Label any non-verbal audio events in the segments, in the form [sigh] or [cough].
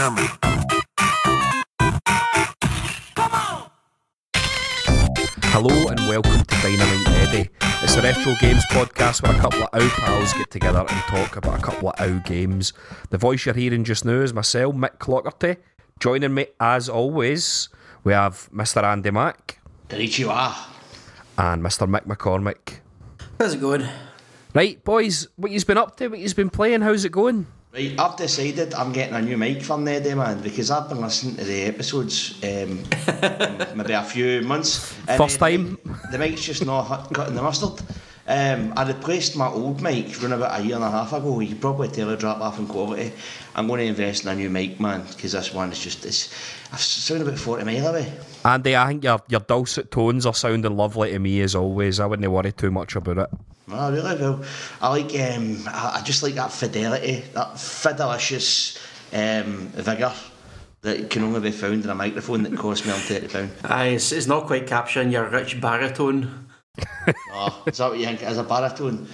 jam. Hello and welcome to Dynamite Eddie. It's the Retro Games podcast where a couple of OW pals get together and talk about a couple of OW games. The voice you're hearing just now is myself, Mick Clockerty. Joining me, as always, we have Mr. Andy Mack Konnichiwa. and Mr. Mick McCormick. How's it going? Right, boys, what you've been up to, what you've been playing, how's it going? Right, I've decided I'm getting a new mic from Neddy man because I've been listening to the episodes um, [laughs] maybe a few months. First time? The, the mic's just not cutting the mustard. Um, I replaced my old mic around about a year and a half ago. You could probably tell a drop off in quality. I'm going to invest in a new mic, man, because this one is just it's. I sound about 40 mile away. Andy, I think your, your dulcet tones are sounding lovely to me as always. I wouldn't worry too much about it. I really will. I like. Um, I, I just like that fidelity, that fidelicious um, vigour that can only be found in a microphone that costs me on thirty pound. Aye, it's, it's not quite capturing your rich baritone. [laughs] Oh, is that what you think? As a baritone.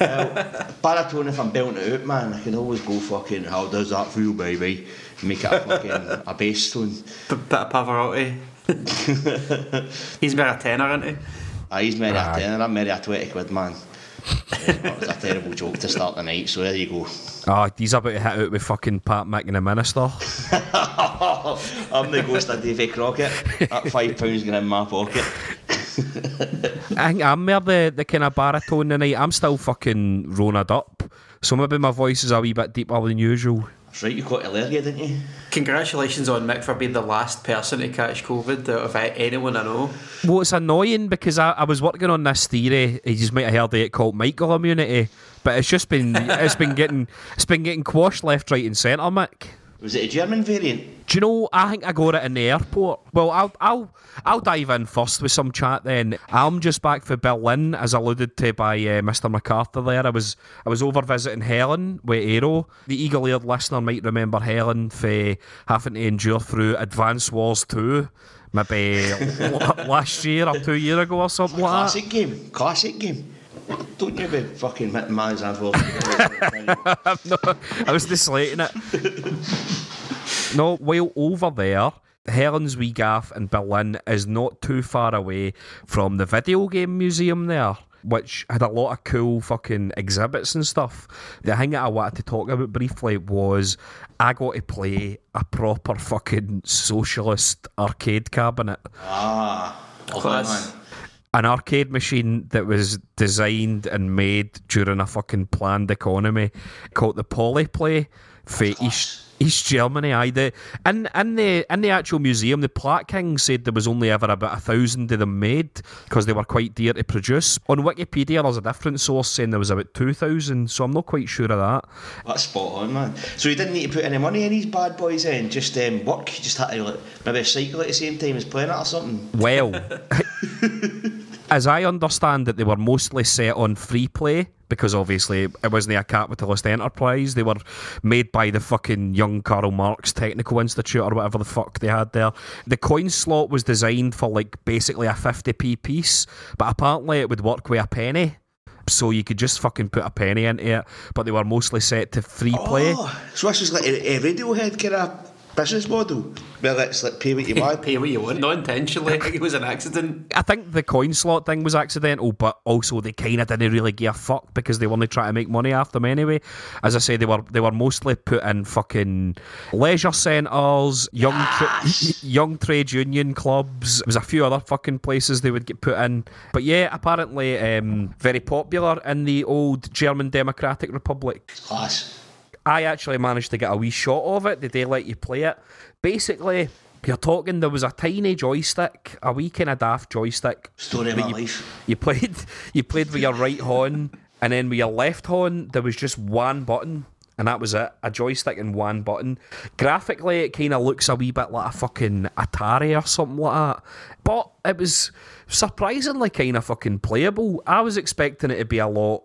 well, baritone, if I'm belting it out, man, I can always go fucking. How does that feel, baby? Make it a fucking a bass tone. B- bit of Pavarotti. [laughs] He's made a tenor, isn't he? Ah, he's married Aye. a tenner, I'm married a twenty quid, man. That was a terrible joke to start the night. So there you go. Ah, he's about to hit out with fucking Pat Mick and the Minister. [laughs] I'm the ghost of Davy Crockett. That five pounds going in my pocket. I think I'm more the, the kind of baritone tonight. I'm still fucking roned up. So maybe my voice is a wee bit deeper than usual. That's right, you caught allergia, didn't you? Congratulations on Mick for being the last person to catch COVID out of anyone I know. Well, it's annoying because I, I was working on this theory. You just might have heard of it called Michael immunity, but it's just been it's been [laughs] getting it's been getting quashed left, right, and centre, Mick. Was it a German variant? Do you know? I think I got it in the airport. Well, I'll I'll I'll dive in first with some chat. Then I'm just back for Berlin, as alluded to by uh, Mr. MacArthur. There, I was I was over visiting Helen with Aero. The eagle-eared listener might remember Helen for having to endure through Advance Wars Two, maybe [laughs] last year or two years ago or something like. Classic game. Classic game. Don't you be fucking hitting my hands well. no, I was disliking it. no, while over there, Helen's wee gaff in Berlin is not too far away from the video game museum there. Which had a lot of cool fucking exhibits and stuff. The thing that I wanted to talk about briefly was I got to play a proper fucking socialist arcade cabinet. ah, love that, Class. An arcade machine that was designed and made during a fucking planned economy called the Polyplay for East, East Germany. I the in in the in the actual museum, the Plaque King said there was only ever about a thousand of them made because they were quite dear to produce. On Wikipedia, there's a different source saying there was about two thousand, so I'm not quite sure of that. That's spot on, man. So you didn't need to put any money in these bad boys in, just um, work. You just had to like, maybe cycle at the same time as playing it or something. Well, [laughs] [laughs] as I understand it, they were mostly set on free play because obviously it wasn't a capitalist enterprise. They were made by the fucking young Karl Marx Technical Institute or whatever the fuck they had there. The coin slot was designed for like basically a 50p piece, but apparently it would work with a penny. So you could just fucking put a penny into it, but they were mostly set to free play. Oh, so this is like a, a Radiohead kind of business model where it's like pay what you [laughs] want. Pay what you want. Not intentionally. I [laughs] think it was an accident. I think the coin slot thing was accidental, but also they kind of didn't really give a fuck because they weren't trying to make money off them anyway. As I say, they were they were mostly put in fucking leisure centres, young tra- young trade union clubs. There was a few other fucking places they would get put in. But yeah, apparently um, very popular in the old German Democratic Republic. Class. I actually managed to get a wee shot of it. Did they let you play it? Basically, you're talking. There was a tiny joystick, a wee kind of daft joystick. Story of my you, life. You played. [laughs] You played with your right horn, and then with your left horn, there was just one button. And that was it, a joystick and one button. Graphically, it kind of looks a wee bit like a fucking Atari or something like that. But it was surprisingly kind of fucking playable. I was expecting it to be a lot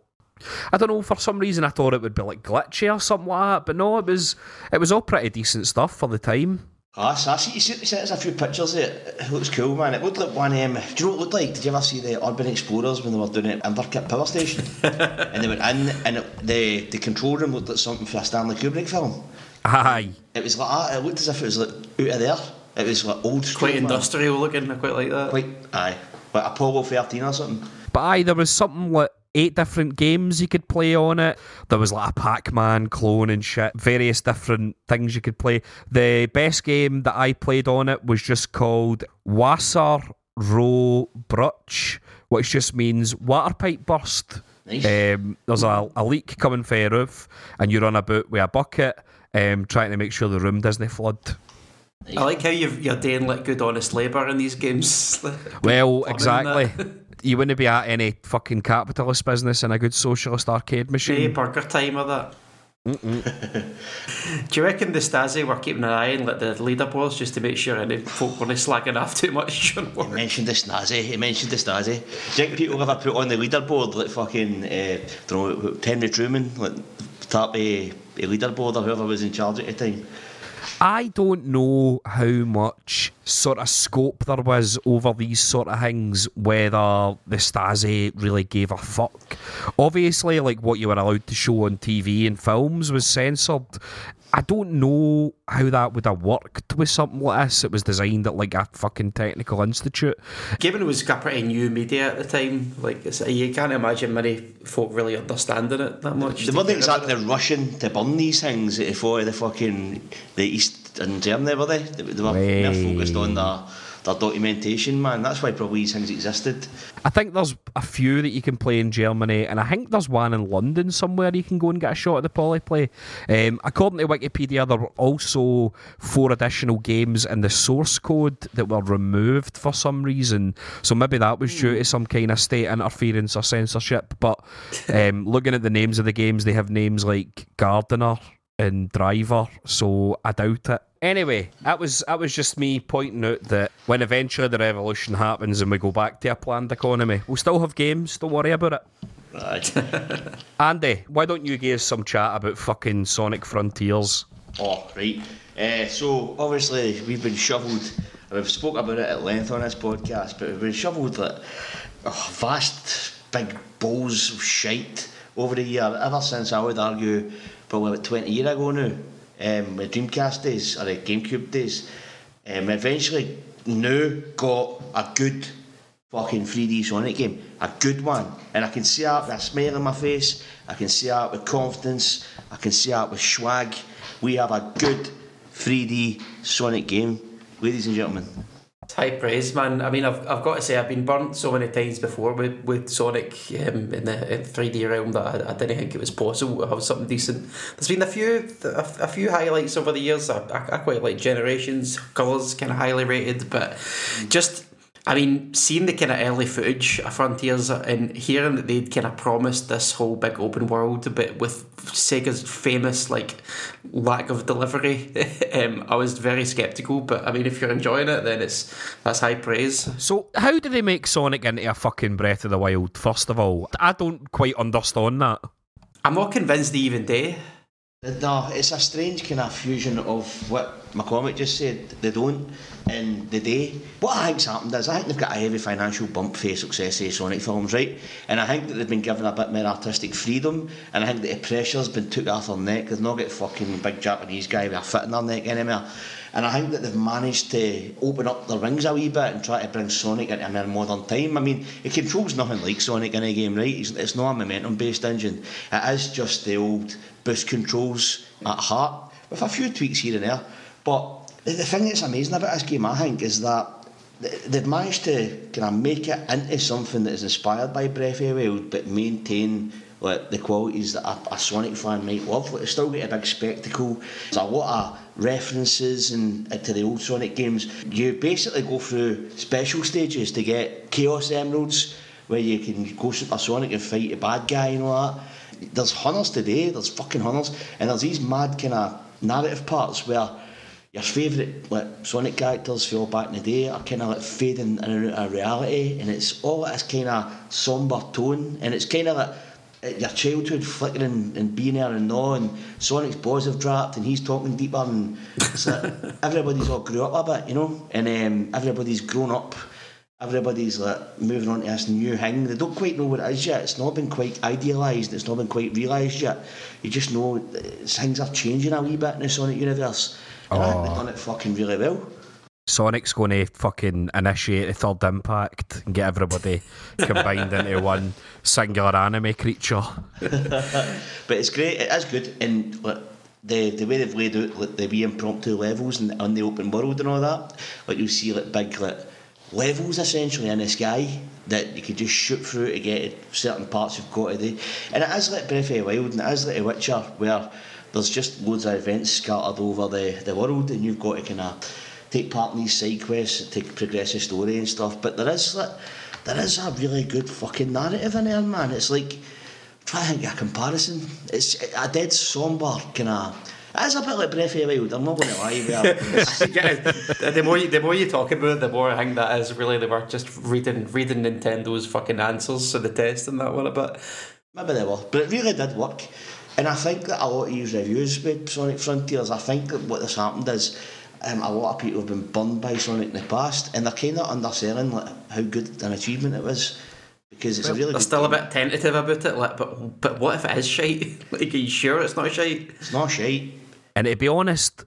I don't know. For some reason, I thought it would be like glitchy or something like that, but no, it was. It was all pretty decent stuff for the time. Class. I see, you see, you see there's a few pictures it. It looks cool, man. It looked like one. Um, do you know what it looked like? Did you ever see the Urban Explorers when they were doing it at Inverkip Power Station? [laughs] and they went in, and it, the the control room looked like something for a Stanley Kubrick film. Aye. It was like that. It looked as if it was like out of there. It was like old school. Quite man. industrial looking. I quite like that. Quite aye, like Apollo 13 or something. But aye, there was something like eight different games you could play on it. There was like a Pac-Man clone and shit, various different things you could play. The best game that I played on it was just called Wasser Row Brutch, which just means water pipe burst. Nice. Um, there's a, a leak coming from a roof, and you run about with a bucket, um, trying to make sure the room doesn't flood. I like how you've, you're doing like good honest labour in these games. [laughs] Well, Fun in exactly. [laughs] that. you wouldn't be at any fucking capitalist business in a good socialist arcade machine. Hey, machine. burger time or that. [laughs] Do you reckon the Stasi were keeping an eye on like the leaderboards just to make sure any folk weren't slagging off too much? [laughs] on He mentioned the Stasi. He mentioned the Stasi. Do you think people ever put on the leaderboard like fucking, uh, don't know, Henry Truman, like top a, a leaderboard or whoever was in charge at the time? I don't know how much sort of scope there was over these sort of things, whether the Stasi really gave a fuck. Obviously, like what you were allowed to show on TV and films was censored. I don't know how that would have worked with something like this. It was designed at like a fucking technical institute. Given it was a pretty new media at the time, like it's, you can't imagine many folk really understanding it that much. They to weren't get rid of exactly rushing to burn these things eh, before the fucking the East in Germany, were they? They, they were more focused on their, their documentation, man. That's why probably these things existed. I think there's a few that you can play in Germany, and I think there's one in London somewhere you can go and get a shot at the polyplay. Um, according to Wikipedia, there were also four additional games in the source code that were removed for some reason. So maybe that was due to some kind of state interference or censorship. But um, looking at the names of the games, they have names like Gardener and Driver, so I doubt it. Anyway, that was that was just me pointing out that when eventually the revolution happens and we go back to a planned economy, we'll still have games. Don't worry about it. Right. [laughs] Andy, why don't you give us some chat about fucking Sonic Frontiers? oh, right. Uh, so obviously we've been shoveled. We've spoke about it at length on this podcast, but we've been shoveled like oh, vast, big bowls of shite over the year. Ever since I would argue, probably about twenty years ago now, um, the Dreamcast days or the GameCube days. Um, eventually, now got a good fucking 3D Sonic game, a good one, and I can see it with a smile on my face. I can see it with confidence. I can see it with swag. We have a good 3D Sonic game, ladies and gentlemen. It's high praise, man. I mean, I've, I've got to say, I've been burnt so many times before with, with Sonic um, in the in 3D realm that I, I didn't think it was possible to have something decent. There's been a few a, a few highlights over the years. I, I, I quite like Generations, Colours, kind of highly rated, but just. I mean, seeing the kind of early footage of Frontiers and hearing that they'd kind of promised this whole big open world, but with Sega's famous like lack of delivery, [laughs] um, I was very skeptical. But I mean, if you're enjoying it, then it's that's high praise. So, how do they make Sonic into a fucking Breath of the Wild, first of all? I don't quite understand that. I'm not convinced they even do. No, it's a strange kind of fusion of what McCormick just said. They don't, and the day. What I think's happened is I think they've got a heavy financial bump for success of Sonic films, right? And I think that they've been given a bit more artistic freedom, and I think that the pressure's been took off their neck. They've not got fucking big Japanese guy with a foot in their neck anymore. And I think that they've managed to open up the wings a wee bit and try to bring Sonic into a more modern time. I mean, it controls nothing like Sonic in a game, right? It's, it's not a momentum based engine. It is just the old boost controls at heart, with a few tweaks here and there. But the, thing that's amazing about this game, I think, is that they've managed to kind of make it into something that is inspired by Breath of the Wild, but maintain like the qualities that a, a Sonic fan might love. Like, it's still got a big spectacle. There's a lot of references and to the old Sonic games. You basically go through special stages to get Chaos Emeralds, where you can go Super Sonic and fight a bad guy and all that. There's hunters today. There's fucking hunters, and there's these mad kind of narrative parts where your favourite like Sonic characters feel back in the day are kind of like fading in and out of reality, and it's all this kind of somber tone, and it's kind of like your childhood flickering and being there and no, and Sonic's balls have dropped, and he's talking deeper, and it's like [laughs] everybody's all grew up a bit, you know, and um, everybody's grown up. Everybody's like moving on to this new thing. They don't quite know what it is yet. It's not been quite idealised. It's not been quite realised yet. You just know uh, things are changing a wee bit in the Sonic universe. And I think they've done it fucking really well. Sonic's going to fucking initiate the third impact and get everybody [laughs] combined into one singular anime creature. [laughs] But it's great. It is good, and like, the the way they've laid out like the wee impromptu levels and on the open world and all that. Like you see like big like levels essentially in the sky that you could just shoot through to get to certain parts you've got to do. And it is like Breath of the Wild and it is like Witcher where there's just loads of events scattered over the, the world and you've got to kind of take part in these side quests to progress the story and stuff. But there is like there is a really good fucking narrative in there, man. It's like try and get a comparison. It's a dead somber kind of. Is a bit like Breath of the Wild. I'm not going to lie. Yeah, [laughs] the more you, the more you talk about it, the more I think that is really they were just reading reading Nintendo's fucking answers to the test and that one a bit. Maybe they were, but it really did work. And I think that a lot of these reviews with Sonic Frontiers, I think that what has happened is um, a lot of people have been burned by Sonic in the past, and they're kind of underselling like how good an achievement it was because it's a really They're still a bit tentative about it, like, but but what if it is shite? [laughs] Like, are you sure it's not shite? It's not shite. And to be honest,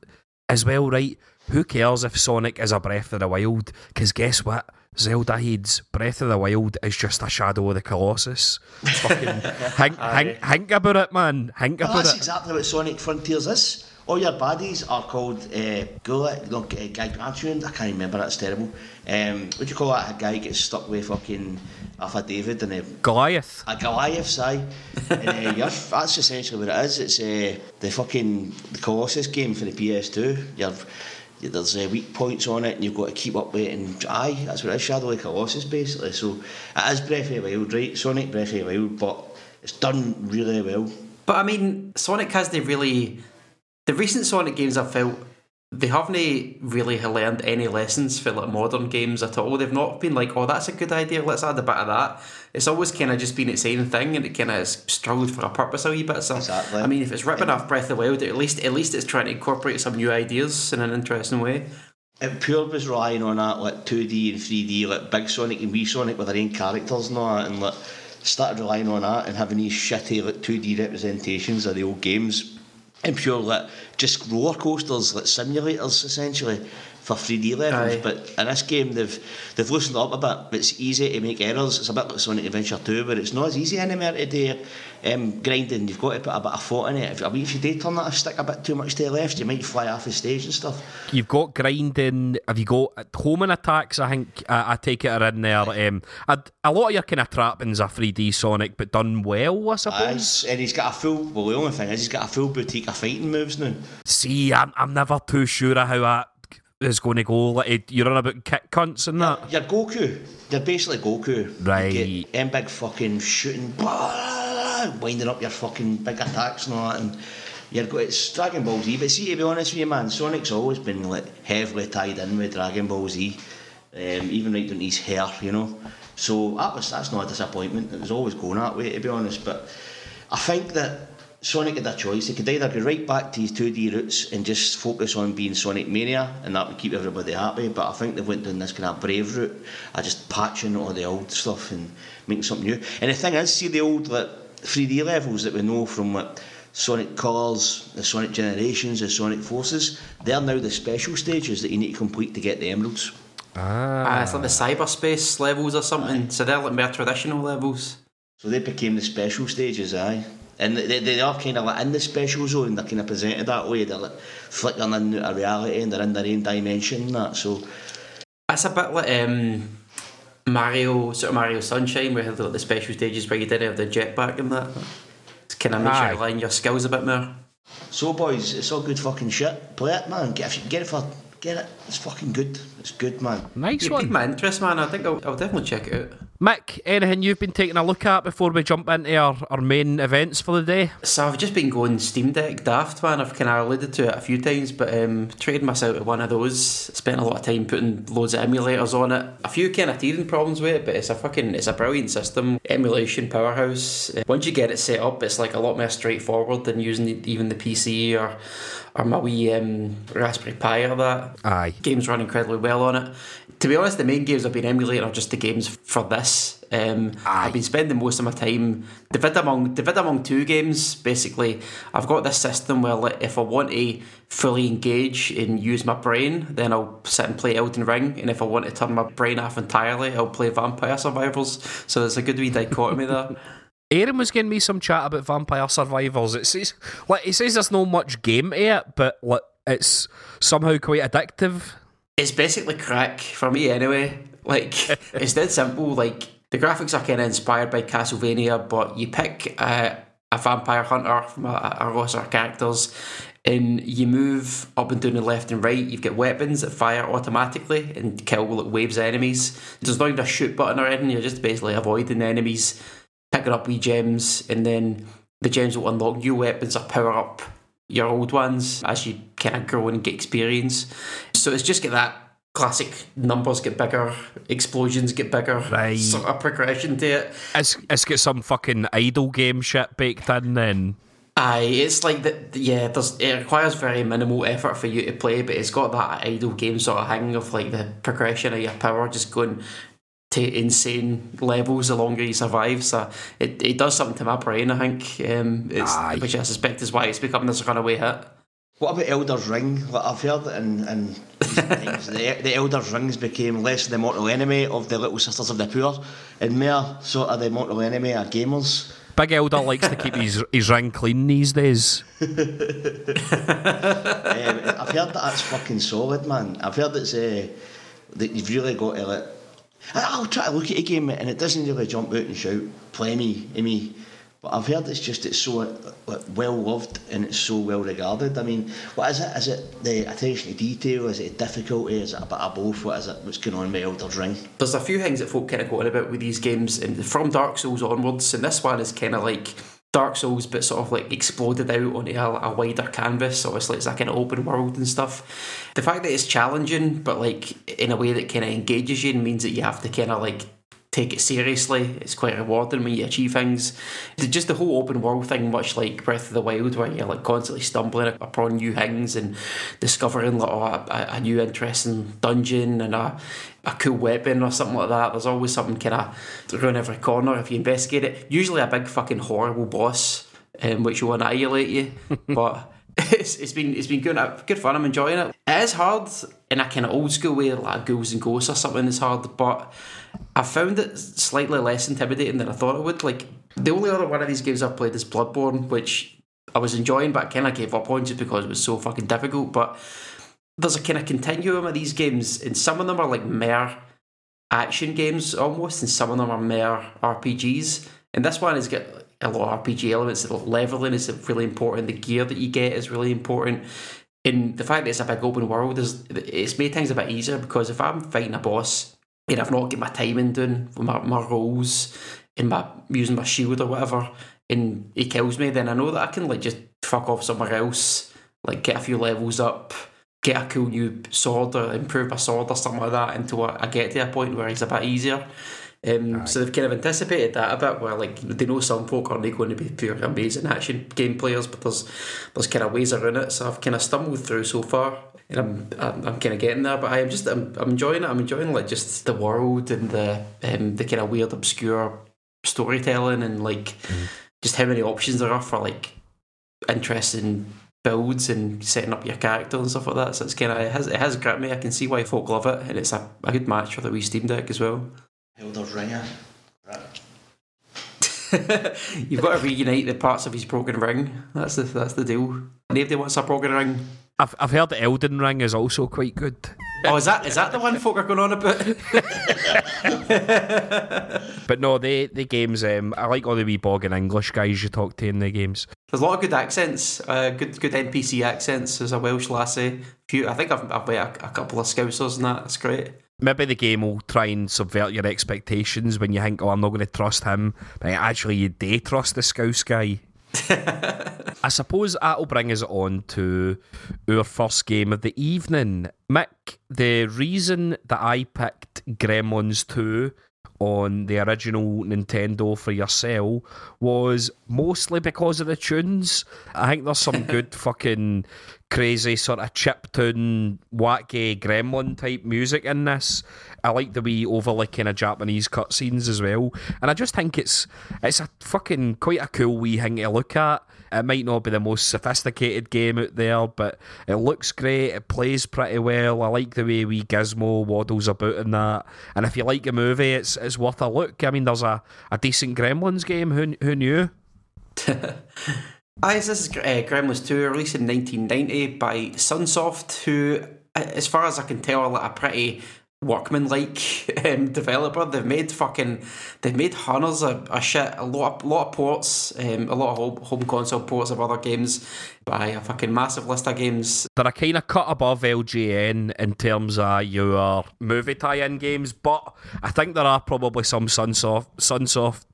as well, right? Who cares if Sonic is a Breath of the Wild? Because guess what? Zelda heads Breath of the Wild is just a shadow of the Colossus. Fucking [laughs] think, think, think about it, man. Think Well, about that's it. exactly what Sonic Frontiers is. All your baddies are called uh, Gullet, no, G- Gargantuan, I can't remember, that's terrible. Um, what do you call that? A guy gets stuck with fucking Alpha David and a Goliath. A Goliath, aye. and, uh, you're, that's essentially what it is. It's uh, the fucking the Colossus game for the PS2. You're, there's uh, weak points on it, and you've got to keep up with it. And aye, that's what it is. Shadow of the Colossus, basically. So it is Breath of the Wild, right? Sonic Breath of the Wild, but it's done really well. But I mean, Sonic has the really the recent Sonic games I've felt they haven't really learned any lessons for like modern games at all. They've not been like, oh, that's a good idea. Let's add a bit of that. It's always kind of just been its same thing, and it kind of has struggled for a purpose a wee bit. So, Exactly. I mean, if it's ripping off Breath of the Wild, at least at least it's trying to incorporate some new ideas in an interesting way. It pure was relying on that like 2D and 3D, like Big Sonic and Wee Sonic with their own characters and all that, and like started relying on that and having these shitty like 2D representations of the old games and pure like just roller coasters, like simulators essentially for 3D levels. Aye. But in this game, they've they've loosened it up a bit. It's easy to make errors. It's a bit like Sonic Adventure 2, but it's not as easy anymore to do um, grinding. You've got to put a bit of thought in it. If, I mean, if you do turn that stick a bit too much to the left, you might fly off the stage and stuff. You've got grinding. Have you got homing attacks? I think uh, I take it are in there. Um, a, a lot of your kind of trappings are 3D Sonic, but done well, I suppose. Aye, and he's got a full. Well, the only thing is he's got a full boutique of fighting moves now. See, I'm, I'm never too sure of how that is going to go. Like you're on about kick cunts and that. You're Goku. You're basically Goku. Right. You get them big fucking shooting, blah, winding up your fucking big attacks and all that. And you're go, it's Dragon Ball Z. But see, to be honest with you, man, Sonic's always been like heavily tied in with Dragon Ball Z. Um, even right down to his hair, you know. So that was that's not a disappointment. It was always going that way, to be honest. But I think that Sonic had a choice. He could either go right back to his 2D roots and just focus on being Sonic Mania, and that would keep everybody happy. But I think they went down this kind of brave route of just patching all the old stuff and making something new. And the thing is, see the old like 3D levels that we know from like Sonic Colors, the Sonic Generations, the Sonic Forces. They're now the special stages that you need to complete to get the emeralds. Ah, it's like the cyberspace levels or something. So they're like more traditional levels. So they became the special stages, aye. And they, they are kind of like in the special zone, they're kind of presented that way. They're like flickering into a reality and they're in their own dimension and that. So, that's a bit like um, Mario, sort of Mario Sunshine, where you had like, the special stages where you didn't have the jetpack and that. It's kind of makes you align your skills a bit more. so boys, it's all good fucking shit. Play it, man. Get, if you get it for, get it. It's fucking good. It's good, man. Nice You one. piqued my interest, man. I think I'll, I'll definitely check it out. Mick, anything you've been taking a look at before we jump into our, our main events for the day? So I've just been going Steam Deck daft, man. I've kind of alluded to it a few times, but um, trading myself to one of those. Spent a lot of time putting loads of emulators on it. A few kind of teething problems with it, but it's a fucking it's a brilliant system. Emulation powerhouse. Uh, Once you get it set up, it's like a lot more straightforward than using the, even the PC or or my wee um, Raspberry Pi or that. Aye. Games run incredibly well on it. To be honest, the main games I've been emulating are just the games for this. Um, I've been spending most of my time divided among divided among two games. Basically, I've got this system where like, if I want to fully engage and use my brain, then I'll sit and play Elden Ring, and if I want to turn my brain off entirely, I'll play Vampire Survivors. So there's a good wee dichotomy there. [laughs] Aaron was giving me some chat about Vampire Survivors. It says like he says there's no much game to it, but like it's somehow quite addictive. It's basically crack for me anyway. Like [laughs] it's dead simple. Like the graphics are kind of inspired by Castlevania, but you pick a, a vampire hunter from a, a roster of characters, and you move up and down the left and right. You've got weapons that fire automatically and kill like waves of enemies. There's not even a shoot button or anything. You're just basically avoiding enemies, picking up wee gems, and then the gems will unlock new weapons or power up your old ones as you kind of grow and get experience. So it's just get that classic numbers get bigger, explosions get bigger, Right. sort of progression to it. It's it's got some fucking idle game shit baked in. Then Aye, it's like that. Yeah, there's it requires very minimal effort for you to play, but it's got that idle game sort of hang of like the progression of your power just going to insane levels the longer you survive. So it, it does something to my brain, I think, um, it's, Aye. which I suspect is why it's become this runaway hit. What about Elder's Ring? Like I've heard that in, in recent [laughs] times, the, the Elder's Rings became less the mortal enemy of the Little Sisters of the Poor and more sort of the mortal enemy of gamers. Big Elder likes to keep his [laughs] his ring clean these days. [laughs] um, I've heard that that's fucking solid, man. I've heard it's uh, that you've really got to like. I'll try to look at a game and it doesn't really jump out and shout, play me, eh, me. But I've heard it's just it's so well loved and it's so well regarded. I mean, what is it? Is it the attention to detail? Is it difficulty? Is it a bit of both? What is it? What's going on with Elder's Ring? there's a few things that folk kind of go on about with these games, and from Dark Souls onwards, and this one is kind of like Dark Souls, but sort of like exploded out onto a, a wider canvas. Obviously, it's like an open world and stuff. The fact that it's challenging, but like in a way that kind of engages you and means that you have to kind of like take it seriously. It's quite rewarding when you achieve things. Just the whole open world thing, much like Breath of the Wild, where you're like constantly stumbling upon new things and discovering like oh, a, a new interesting dungeon and a, a cool weapon or something like that. There's always something kind of around every corner if you investigate it. Usually a big fucking horrible boss, um, which will annihilate you, [laughs] but. It's, it's been it's been good good fun. I'm enjoying it. It is hard in a kind of old school way, like ghouls and ghosts or something. is hard, but I found it slightly less intimidating than I thought it would. Like the only other one of these games I've played is Bloodborne, which I was enjoying, but I kind of gave up on just because it was so fucking difficult. But there's a kind of continuum of these games, and some of them are like mere action games almost, and some of them are mere RPGs. And this one has got a lot of RPG elements. The leveling is really important. The gear that you get is really important. And the fact that it's a big open world is it's made things a bit easier because if I'm fighting a boss and I've not got my timing done with my, my rolls and my using my shield or whatever, and he kills me, then I know that I can like just fuck off somewhere else, like get a few levels up, get a cool new sword or improve my sword or something like that until I I get to a point where it's a bit easier. Um, so they've kind of anticipated that a bit, where like they know some folk aren't going to be pure amazing action game players, but there's there's kind of ways around it. So I've kind of stumbled through so far, and I'm I'm, I'm kind of getting there. But I'm just I'm, I'm enjoying it. I'm enjoying like just the world and the um, the kind of weird obscure storytelling and like just how many options there are for like interesting builds and setting up your character and stuff like that. So it's kind of it has it has gripped me. I can see why folk love it, and it's a, a good match for the wee Steam Deck as well. Elder's Ringer. [laughs] You've got to reunite the parts of his broken ring. That's the that's the deal. Nobody wants a broken ring. I've I've heard that Elden Ring is also quite good. Oh, is that is that the one folk are going on about? [laughs] But no, the the games. Um, I like all the wee bog bogging English guys you talk to in the games. There's a lot of good accents, uh, good good NPC accents. There's a Welsh lassie. Few, I think I've, I've met a, a couple of Scousers and that. That's great. Maybe the game will try and subvert your expectations when you think, "Oh, I'm not going to trust him," but actually, you do trust the Scouse guy. [laughs] I suppose that'll bring us on to our first game of the evening. Mick, the reason that I picked Gremlins 2 on the original Nintendo for yourself was mostly because of the tunes. I think there's some [laughs] good fucking crazy sort of chiptune, wacky gremlin type music in this. I like the wee overly kind of Japanese cutscenes as well, and I just think it's it's a fucking quite a cool wee thing to look at. It might not be the most sophisticated game out there, but it looks great. It plays pretty well. I like the way wee Gizmo waddles about in that. And if you like a movie, it's it's worth a look. I mean, there's a, a decent Gremlins game. Who who knew? [laughs] Aye, this is uh, Gremlins 2, released in 1990 by Sunsoft, who, as far as I can tell, are like a pretty workman-like um, developer. They've made fucking, they've made hundreds of, of shit, a lot, of, lot of ports, um, a lot of home, home console ports of other games by a fucking massive list of games. They're a kind of cut above LJN in terms of your movie tie-in games, but I think there are probably some Sunsoft, Sunsoft,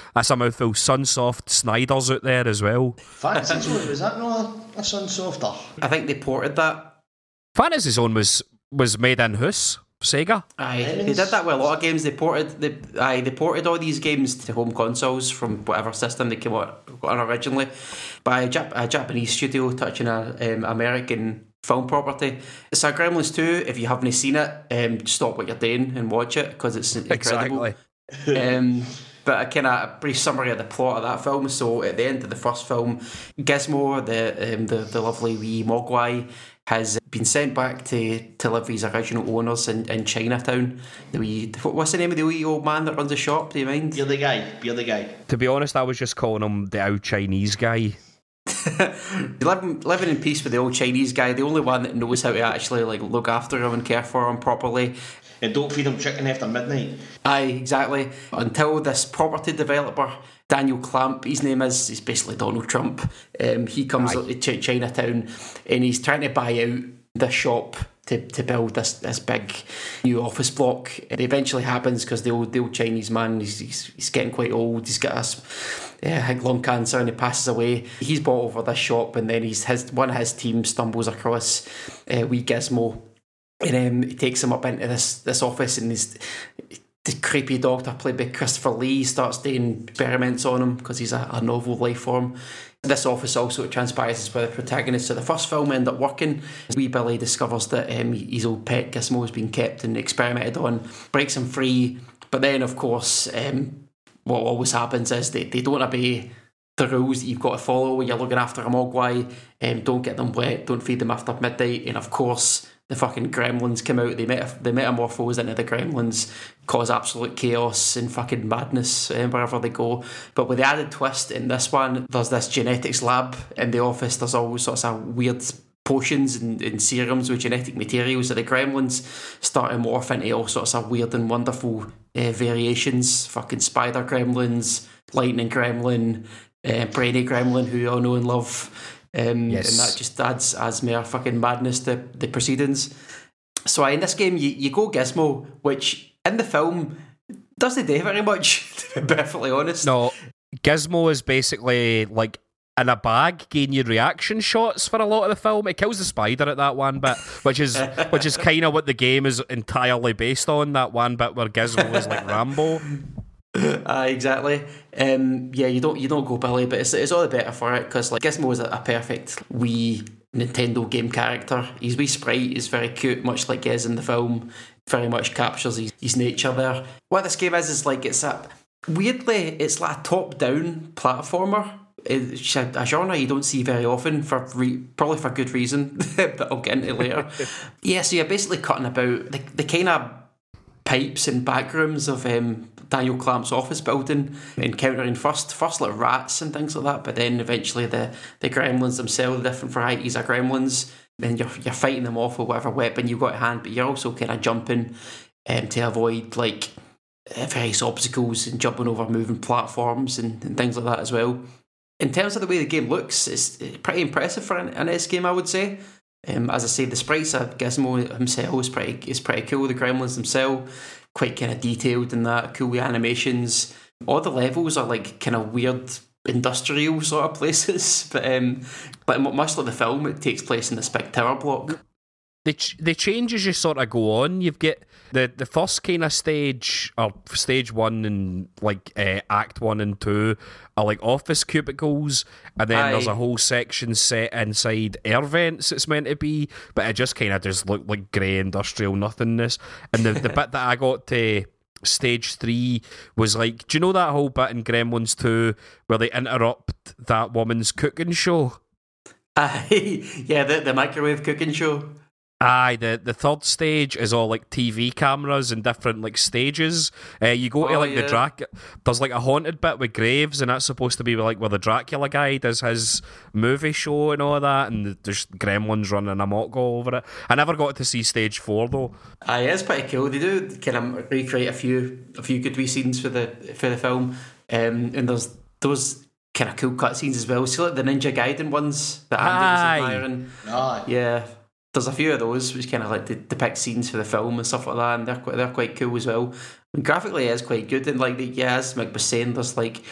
[laughs] that's a mouthful, Sunsoft Sniders out there as well. Fantasy Zone, was that not a, a Sunsofter? I think they ported that. Fantasy Zone was was made in house. Sega. Aye, they did that with a lot of games. They ported, they, aye, they ported all these games to home consoles from whatever system they came out on originally by a, Jap- a Japanese studio touching an um, American film property. It's a Gremlins 2. If you haven't seen it, um, stop what you're doing and watch it because it's incredible. Exactly. um, but a kind of brief summary of the plot of that film. So at the end of the first film, Gizmo, the um, the, the lovely wee Mogwai, has been sent back to, to live with his original owners in, in Chinatown. The wee, what's the name of the wee old man that runs the shop? Do you mind? You're the guy. You're the guy. To be honest, I was just calling him the old Chinese guy. [laughs] living, living in peace with the old Chinese guy, the only one that knows how to actually like look after him and care for him properly. And don't feed him chicken after midnight. Aye, exactly. Until this property developer, Daniel Clamp, his name is, he's basically Donald Trump. Um, he comes Aye. to Chinatown and he's trying to buy out the shop to, to build this this big new office block. It eventually happens because the old the old Chinese man he's, he's, he's getting quite old. He's got a yeah, think lung cancer and he passes away. He's bought over this shop and then he's his one of his team stumbles across uh, wee Gizmo and um, he takes him up into this this office and he's the creepy doctor played by Christopher Lee starts doing experiments on him because he's a, a novel life form. This office also transpires is where the protagonists of the first film end up working. Wee Billy discovers that um, his old pet Gizmo has been kept and experimented on, breaks him free. But then, of course, um, what always happens is they, they don't obey the rules that you've got to follow when you're looking after a mogwai. Um, don't get them wet, don't feed them after midnight, and of course, the fucking gremlins come out, they, meta- they metamorphose into the gremlins, cause absolute chaos and fucking madness um, wherever they go. But with the added twist in this one, there's this genetics lab in the office, there's all sorts of weird potions and, and serums with genetic materials so the gremlins start to morph into all sorts of weird and wonderful uh, variations fucking spider gremlins lightning gremlin uh, brainy gremlin who you all know and love um, yes. And that just adds adds more fucking madness to the proceedings. So in this game, you, you go Gizmo, which in the film doesn't do very much, [laughs] to be perfectly honest. No, Gizmo is basically like in a bag, getting your reaction shots for a lot of the film. It kills the spider at that one bit, which is [laughs] which is kind of what the game is entirely based on. That one bit where Gizmo is like Rambo. [laughs] uh, exactly. Um, yeah, you don't you don't go Billy, but it's, it's all the better for it because like Gizmo is a, a perfect wee Nintendo game character. His wee sprite is very cute, much like is in the film. Very much captures his, his nature there. What this game is is like it's a weirdly it's like a top down platformer. It's a, a, genre you don't see very often for re, probably for good reason, [laughs] but I'll get into later. [laughs] yeah, so you're basically cutting about the, the kind of pipes and backrooms of um, Daniel Clamp's office building, encountering first first like rats and things like that, but then eventually the, the gremlins themselves, the different varieties of gremlins, and you're, you're fighting them off with whatever weapon you've got at hand, but you're also kind of jumping um, to avoid like uh, various obstacles and jumping over moving platforms and, and things like that as well. In terms of the way the game looks, it's pretty impressive for an, an NES game, I would say. Um, as I say, the sprites of Gizmo himself is pretty is pretty cool. The gremlins themselves quite kind of detailed in that, cool animations. All the levels are like kind of weird industrial sort of places, [laughs] but um, but much like the film, it takes place in this big Tower block. They ch- they change as you sort of go on. You've get the the first kind of stage or stage one and like uh, act one and two are like office cubicles, and then there's a whole section set inside air vents. It's meant to be, but it just kind of just looked like grey industrial nothingness. And the the [laughs] bit that I got to. Stage three was like, do you know that whole bit in Gremlins 2 where they interrupt that woman's cooking show? Aye, [laughs] yeah, the, the microwave cooking show. Aye, the, the third stage is all like TV cameras and different like stages. Uh, you go to Oh, like the yeah. Drac. There's like a haunted bit with graves, and that's supposed to be like where the Dracula guy does his movie show and all that. And there's gremlins running amok all over it. I never got to see stage four though. Aye, it's pretty cool. They do kind of recreate a few a few good wee scenes for the for the film, um, and there's those kind of cool cutscenes as well. See, like the Ninja Gaiden ones that Andy Aye. was admiring. Aye. Yeah, there's a few of those which kind of like de- depict scenes for the film and stuff like that, and they're quite, they're quite cool as well. And graphically, it is quite good, and like the, yeah, as Mick was saying, there's like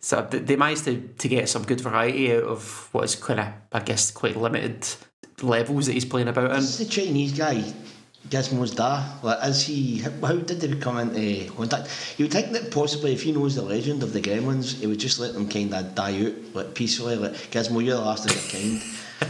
so they- they managed to, to get some good variety out of what is kind of I guess quite limited levels that he's playing about in. Is the Chinese guy Gizmo's da? Like, is he? How did they come into contact? You would think that possibly, if he knows the legend of the Gremlins, he would just let them kind of die out, like peacefully. Like Gizmo, you're the last of your kind,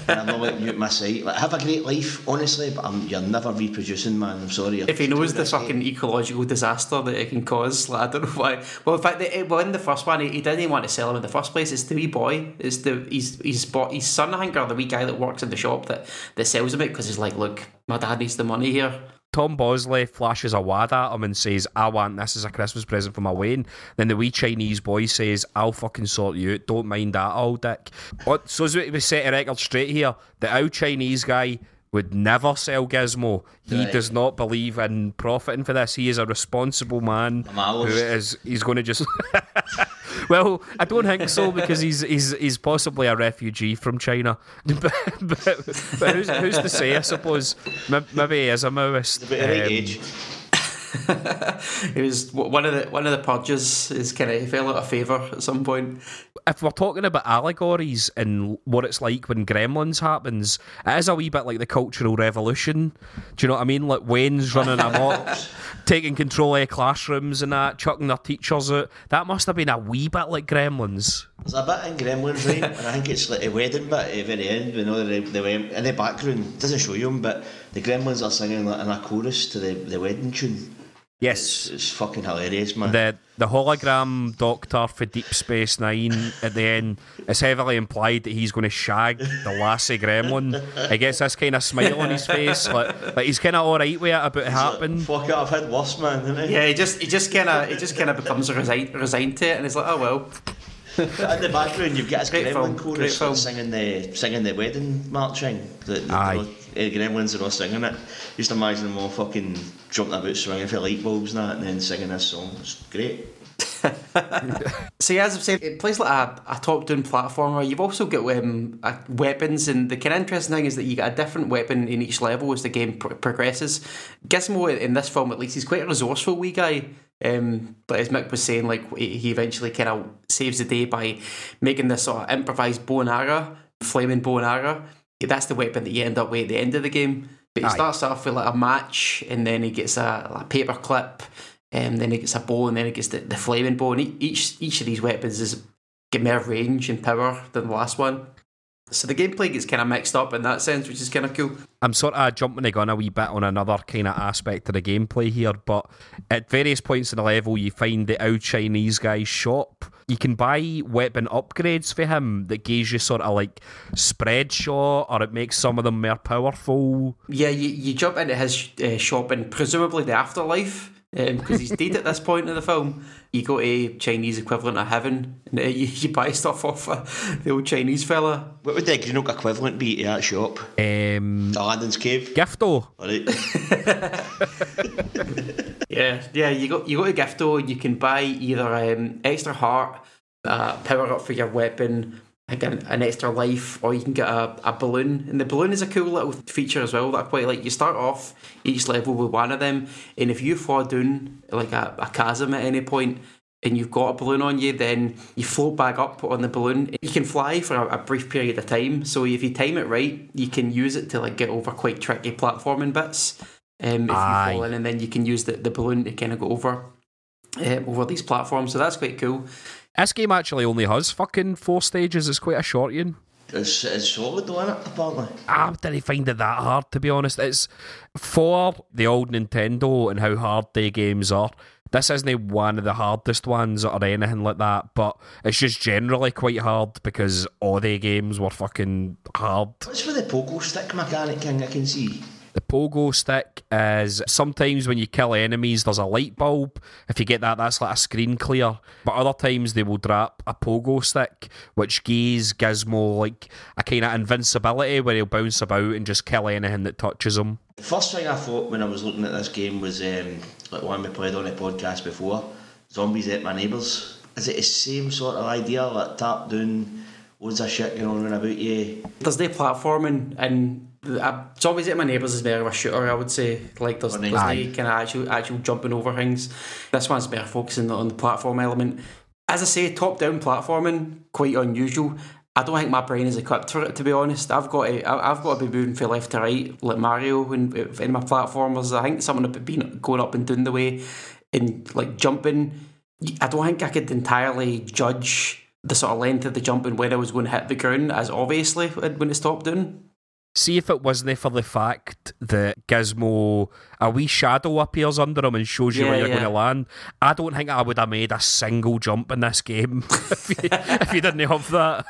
and I'm not letting you at my sight. Like, have a great life, honestly, but I'm, you're never reproducing, man. I'm sorry. if he knows the it. fucking ecological disaster that it can cause, like, I don't know why. Well, in fact, the, well, in the first one, he, he didn't even want to sell him in the first place. It's the wee boy. It's the he's he's bought his son, I think, or the wee guy that works in the shop that that sells him it because he's like, look, my dad needs the money here. Tom Bosley flashes a wad at him and says, I want this as a Christmas present for my wean. Then the wee Chinese boy says, I'll fucking sort you out. Don't mind that, old dick. What- So as we set a record straight here, the old Chinese guy would never sell Gizmo. He Right. does not believe in profiting for this. He is a responsible man who is he's going to just. [laughs] well, I don't think so because he's he's he's possibly a refugee from China. [laughs] but, but, but who's, who's to say? I suppose maybe he is a Maoist. Right Um, age. [laughs] It was one of the one of the purges is kind of he fell out of favour at some point. if we're talking about allegories and what it's like when Gremlins happens, it is a wee bit like the Cultural Revolution. Do you know what I mean? Like weans running amok, [laughs] taking control of classrooms and that, chucking their teachers out. That must have been a wee bit like Gremlins. There's a bit in Gremlins, right? [laughs] and I think it's like a wedding bit at the very end. You know, they, they went in the background. Doesn't show you them, but the Gremlins are singing like in a chorus to the, the wedding tune. Yes. It's, it's fucking hilarious, man. The the hologram doctor for Deep Space Nine at the end, it's heavily implied that he's going to shag the lassie gremlin. I guess this kind of smile on his [laughs] face, like, like he's kind of alright with it about it happening. Fuck it, I've had worse, man. Haven't Yeah, he just he just kind of he just kind of becomes resigned resigned to it, and he's like, oh well. [laughs] In the background, you've got his Great Gremlin film, chorus great film. singing the singing the wedding marching. The, the, Aye. the The gremlins are all singing it. Just imagine them all fucking jumping about, swinging for light bulbs and that, and then singing this song. It's great. [laughs] So yeah, as I've said, it plays like a, a top-down platformer. You've also got um, weapons, and the kind of interesting thing is that you get a different weapon in each level as the game pro- progresses. Gizmo in this film, at least, he's quite a resourceful wee guy. Um, but as Mick was saying, like he eventually kind of saves the day by making this sort of improvised bow and arrow, flaming bow and arrow. That's the weapon that you end up with at the end of the game. But he Aye. starts off with like a match, and then he gets a, a paper clip, and then he gets a bow, and then he gets the, the flaming bow. And each each of these weapons is get more range and power than the last one. So the gameplay gets kind of mixed up in that sense, which is kind of cool. I'm sort of jumping the gun a wee bit on another kind of aspect of the gameplay here, but at various points in the level, you find the old Chinese guy's shop. You can buy weapon upgrades for him that gives you sort of like spread shot, or it makes some of them more powerful. Yeah, you, you jump into his uh, shop in presumably the afterlife because he's dead at this point in the film. You go to Chinese equivalent of heaven and uh, you, you buy stuff off uh, the old Chinese fella. What would the Greenock equivalent be to that shop? Um, Aladdin's Cave. Gifto. Alright. [laughs] Yeah, yeah. You go you go to Gifto and you can buy either um, extra heart, uh, power up for your weapon, like an, an extra life, or you can get a, a balloon. And the balloon is a cool little feature as well that I quite like. You start off each level with one of them, and if you fall down like a, a chasm at any point, and you've got a balloon on you, then you float back up on the balloon. You can fly for a, a brief period of time. So if you time it right, you can use it to like get over quite tricky platforming bits. Um, if Aye. you fall in, and then you can use the, the balloon to kind of go over um, over these platforms. So that's quite cool. This game actually only has fucking four stages. It's quite a short one. It's, it's solid though, innit, apparently. I didn't find it that hard to be honest. It's for the old Nintendo and how hard their games are. This isn't one of the hardest ones or anything like that, but it's just generally quite hard because all their games were fucking hard. What's with the pogo stick mechanic thing I can see? The pogo stick is sometimes when you kill enemies, there's a light bulb. If you get that, that's like a screen clear. But other times they will drop a pogo stick, which gives Gizmo like a kind of invincibility where he'll bounce about and just kill anything that touches him. The first thing I thought when I was looking at this game was um, like one we played on the podcast before Zombies Ate My Neighbours. Is it the same sort of idea, like tap down, loads of shit going on around about you? There's no platforming, uh, Zombies Ate My Neighbours is more of a shooter, I would say. Like, there's, there's no kind of actual, actual jumping over things. This one's more focusing on the platform element. As I say, top down platforming, quite unusual. I don't think my brain is equipped for it, to be honest. I've got to, I've got to be moving from left to right, like Mario in, in my platformers. I think someone have been going up and down the way and like jumping. I don't think I could entirely judge the sort of length of the jump and when I was going to hit the ground as obviously when it's top down. See if it wasn't for the fact that Gizmo, a wee shadow appears under him and shows you Yeah, where you're yeah. going to land. I don't think I would have made a single jump in this game [laughs] if, you, if you didn't have that.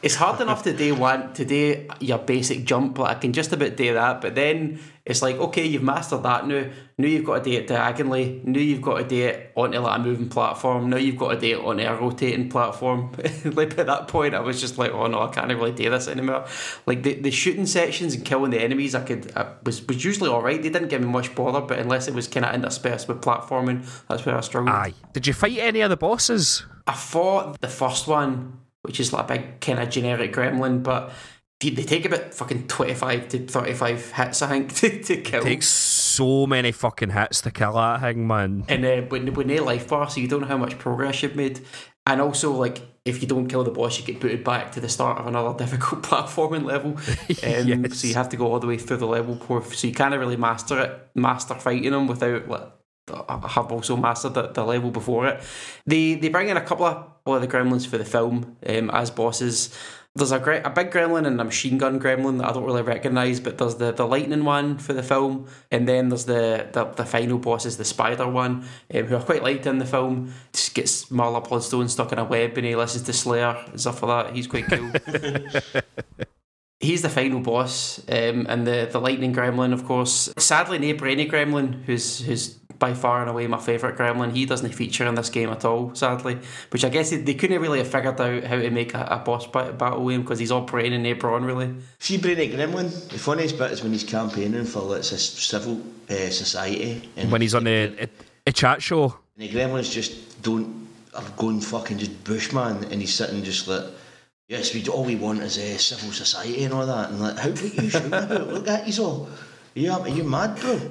It's hard enough to do one to do your basic jump. Like I can just about do that, but then it's like okay, you've mastered that now. Now you've got to do it diagonally. Now you've got to do it onto like a moving platform. Now you've got to do it onto a rotating platform. [laughs] like at that point, I was just like, oh no, I can't really do this anymore. Like the, the shooting sections and killing the enemies, I could I was was usually all right. They didn't give me much bother, but unless it was kind of interspersed with platforming, that's where I struggled. Aye. Did you fight any of the bosses? I fought the first one, which is like a big kind of generic gremlin, but they, they take about fucking 25 to 35 hits, I think, [laughs] to, to kill. It takes so many fucking hits to kill that thing, man. and uh, when, with no life bar, so you don't know how much progress you've made. And also, like, if you don't kill the boss, you get booted back to the start of another [laughs] difficult platforming level. [laughs] Um, Yes. So you have to go all the way through the level. So you can't really master it, master fighting them without like, have also mastered the, the level before it. They they bring in a couple of, well, the gremlins for the film um, as bosses. There's a gre- a big gremlin and a machine gun gremlin that I don't really recognise, but there's the, the lightning one for the film, and then there's the, the, the final boss is the spider one, um, who I quite liked in the film. Just gets Marla Bloodstone stuck in a web and he listens to Slayer and stuff like that. He's quite cool. [laughs] He's the final boss, um, and the, the lightning gremlin, of course. Sadly, no brainy gremlin, who's who's by far and away my favourite gremlin. He doesn't feature in this game at all, sadly. Which I guess they, they couldn't really have figured out how to make a, a boss ba- battle with him because he's all brain and no brawn, really. See Brainy Gremlin, the funniest bit is when he's campaigning for like, this civil uh, society. And When he's on the a, a chat show. And the gremlins just don't are going fucking just bushman and he's sitting just like Yes, we all we want is uh, civil society and all that and like how what you about? Look at you all. Are you are you mad bro? Do you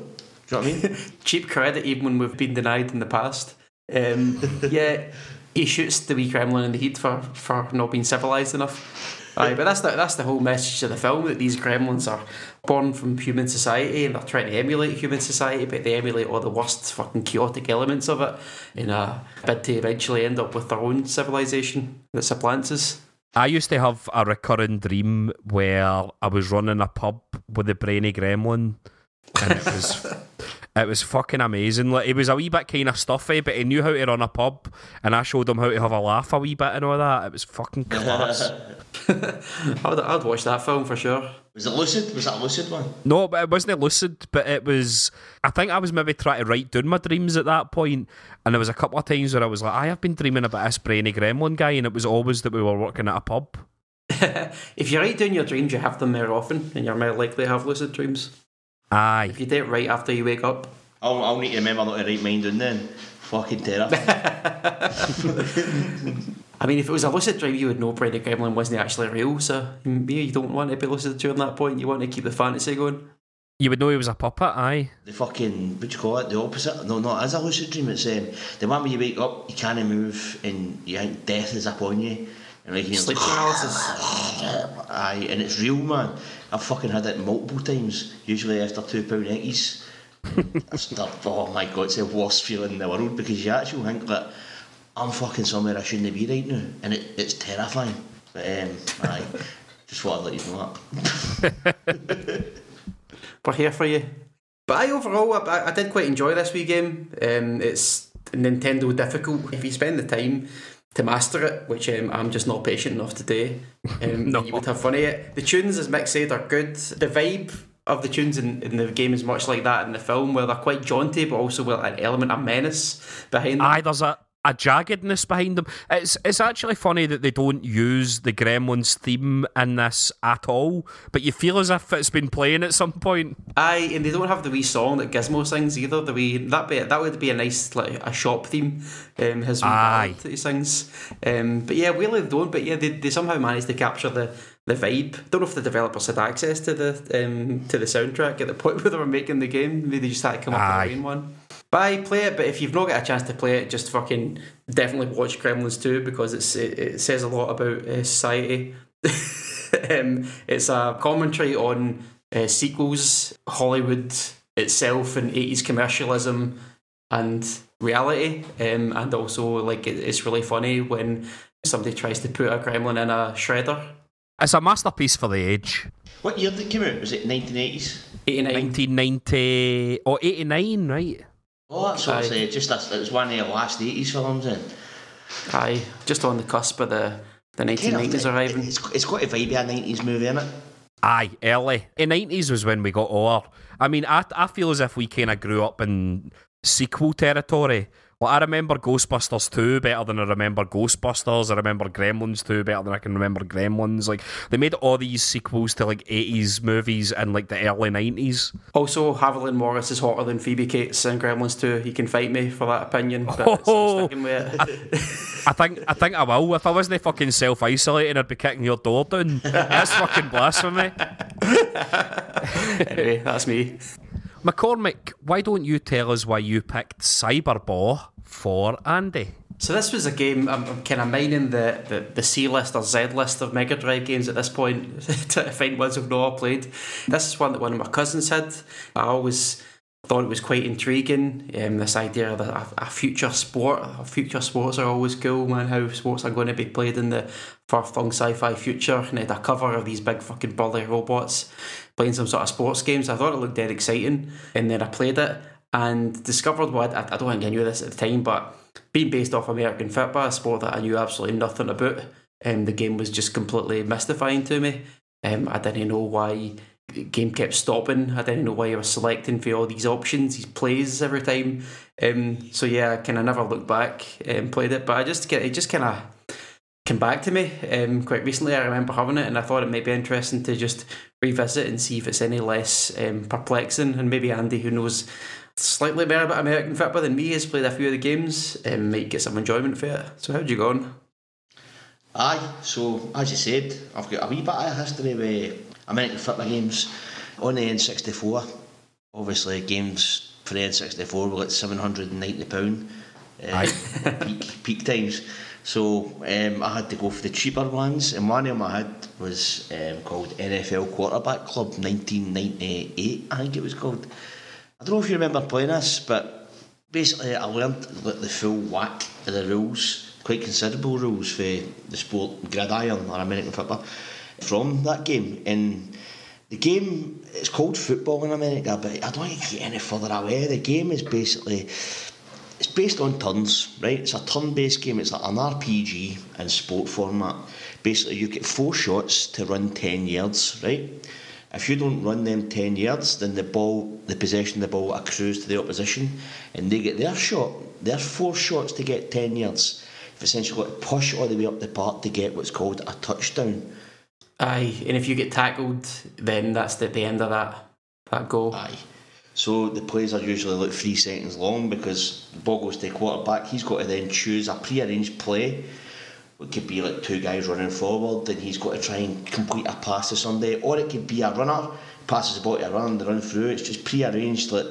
know what I mean? [laughs] Cheap credit, even when we've been denied in the past. Um, [laughs] yeah, he shoots the wee gremlin in the head for, for not being civilised enough. Aye, but that's the that's the whole message of the film that these gremlins are born from human society and they're trying to emulate human society, but they emulate all the worst fucking chaotic elements of it in a bid to eventually end up with their own civilization that supplants us. I used to have a recurring dream where I was running a pub with the brainy gremlin, and it was [laughs] it was fucking amazing. Like he was a wee bit kind of stuffy, but he knew how to run a pub, and I showed him how to have a laugh a wee bit and all that. It was fucking class. [laughs] [laughs] I'd, I'd watch that film for sure. Was it lucid? Was that a lucid one? no, but it wasn't lucid. But it was. I think I was maybe trying to write down my dreams at that point, and there was a couple of times where I was like, I have been dreaming about this brainy gremlin guy, and it was always that we were working at a pub. [laughs] If you write down your dreams, you have them more often, and you're more likely to have lucid dreams. Aye. If you do it right after you wake up. I'll, I'll need to remember not to write mine down then. Fucking terror. [laughs] I mean, if it was a lucid dream, you would know Brainy Gremlin wasn't actually real, so maybe you don't want to be lucid during that point. You want to keep the fantasy going. You would know he was a puppet, aye. The fucking, what do you call it? The opposite? No, no, it is a lucid dream. It's um, the one where you wake up, you can't move, and you think death is upon you. And like, you Sleep paralysis. [sighs] Aye, and it's real, man. I've fucking had it multiple times, usually after two pound eggies. [laughs] That's the, oh my god, it's the worst feeling in the world because you actually think that I'm fucking somewhere I shouldn't be right now, and it, it's terrifying. But um, aye, [laughs] just thought I'd let you know that. [laughs] We're here for you. But I overall, I, I did quite enjoy this wee game. Um, it's Nintendo difficult. If you spend the time to master it, which um, I'm just not patient enough to do, um, [laughs] No. you would have fun of it. The tunes, as Mick said, are good. The vibe of the tunes in, in the game is much like that in the film, where they're quite jaunty, but also with an element of menace behind them. Aye, there's a, a jaggedness behind them. It's it's actually funny that they don't use the Gremlins theme in this at all, but you feel as if it's been playing at some point. Aye, and they don't have the wee song that Gizmo sings either. The wee that be that would be a nice like a shop theme. Um, his Aye. that he sings. Um, but yeah, really they don't. But yeah, they, they somehow managed to capture the the vibe. Don't know if the developers had access to the um to the soundtrack at the point [laughs] where they were making the game. Maybe they just had to come up Aye. with their own one. But I play it. But if you've not got a chance to play it, just fucking definitely watch Gremlins 2 because it's it, it says a lot about uh, society. [laughs] um, it's a commentary on uh, sequels, Hollywood itself, and 80s commercialism and reality. Um, and also, like, it, it's really funny when somebody tries to put a gremlin in a shredder. It's a masterpiece for the age. what year did it come out? Was it 1980s? 89. 1990 or 89, right? Oh, that's what I Aye. said. Just that's, it was one of the last 80s films. Then Aye, just on the cusp of the, the 1990s arriving. It's, it's got a vibe of a 90s movie in it. Aye, early. The 90s was when we got our. I mean, I, I feel as if we kind of grew up in sequel territory. Well, I remember Ghostbusters 2 better than I remember Ghostbusters. I remember Gremlins 2 better than I can remember Gremlins. Like, they made all these sequels to, like, 80s movies in, like, the early 90s. Also, Haviland Morris is hotter than Phoebe Cates in Gremlins 2. You can fight me for that opinion, but Oh. sticking with it. I think I think I will. If I wasn't fucking self isolating, I'd be kicking your door down. That's fucking blasphemy. [laughs] anyway, that's me. McCormick, why don't you tell us why you picked Cyberball for Andy? So this was a game I'm, I'm kind of mining the, the, the C list or Z list of Mega Drive games at this point [laughs] to find ones I've not played. This is one that one of my cousins had. I always thought it was quite intriguing. Um, this idea that a, a future sport, future sports are always cool, man. How sports are going to be played in the far flung sci-fi future, and it had a cover of these big fucking burly robots playing some sort of sports games. I thought it looked dead exciting, and then I played it and discovered what I, I don't think I knew this at the time, but being based off American football, a sport that I knew absolutely nothing about, um, the game was just completely mystifying to me. Um, I didn't know why the game kept stopping. I didn't know why I was selecting for all these options, these plays every time. Um, so yeah, I kind of never looked back and played it, but I just it just kind of came back to me um, quite recently. I remember having it, and I thought it might be interesting to just revisit and see if it's any less um, perplexing. And maybe Andy, who knows slightly better about American football than me, has played a few of the games, and might get some enjoyment for it. So how'd you go on? Aye, so as you said, I've got a wee bit of history with American football games on the N64. Obviously, games for the N64 were like £790 uh, peak, peak times. So um, I had to go for the cheaper ones, and one of them I had was um, called NFL Quarterback Club 1998, I think it was called. I don't know if you remember playing this, but basically I learned the full whack of the rules, quite considerable rules for the sport gridiron or American football from that game. And the game it's called football in America, but I don't think you get any further away. The game is basically it's based on turns, right? It's a turn-based game. It's like an RPG in sport format. Basically, you get four shots to run ten yards, right? If you don't run them ten yards, then the ball, the possession of the ball, accrues to the opposition, and they get their shot. Their four shots to get ten yards. You've essentially got to push all the way up the park to get what's called a touchdown. Aye, and if you get tackled, then that's the, the end of that that goal. Aye. So the plays are usually like three seconds long because the ball goes to the quarterback. He's got to then choose a pre-arranged play. It could be like two guys running forward, then he's got to try and complete a pass to somebody, or it could be a runner passes the ball to a run, they run through. It's just pre-arranged, like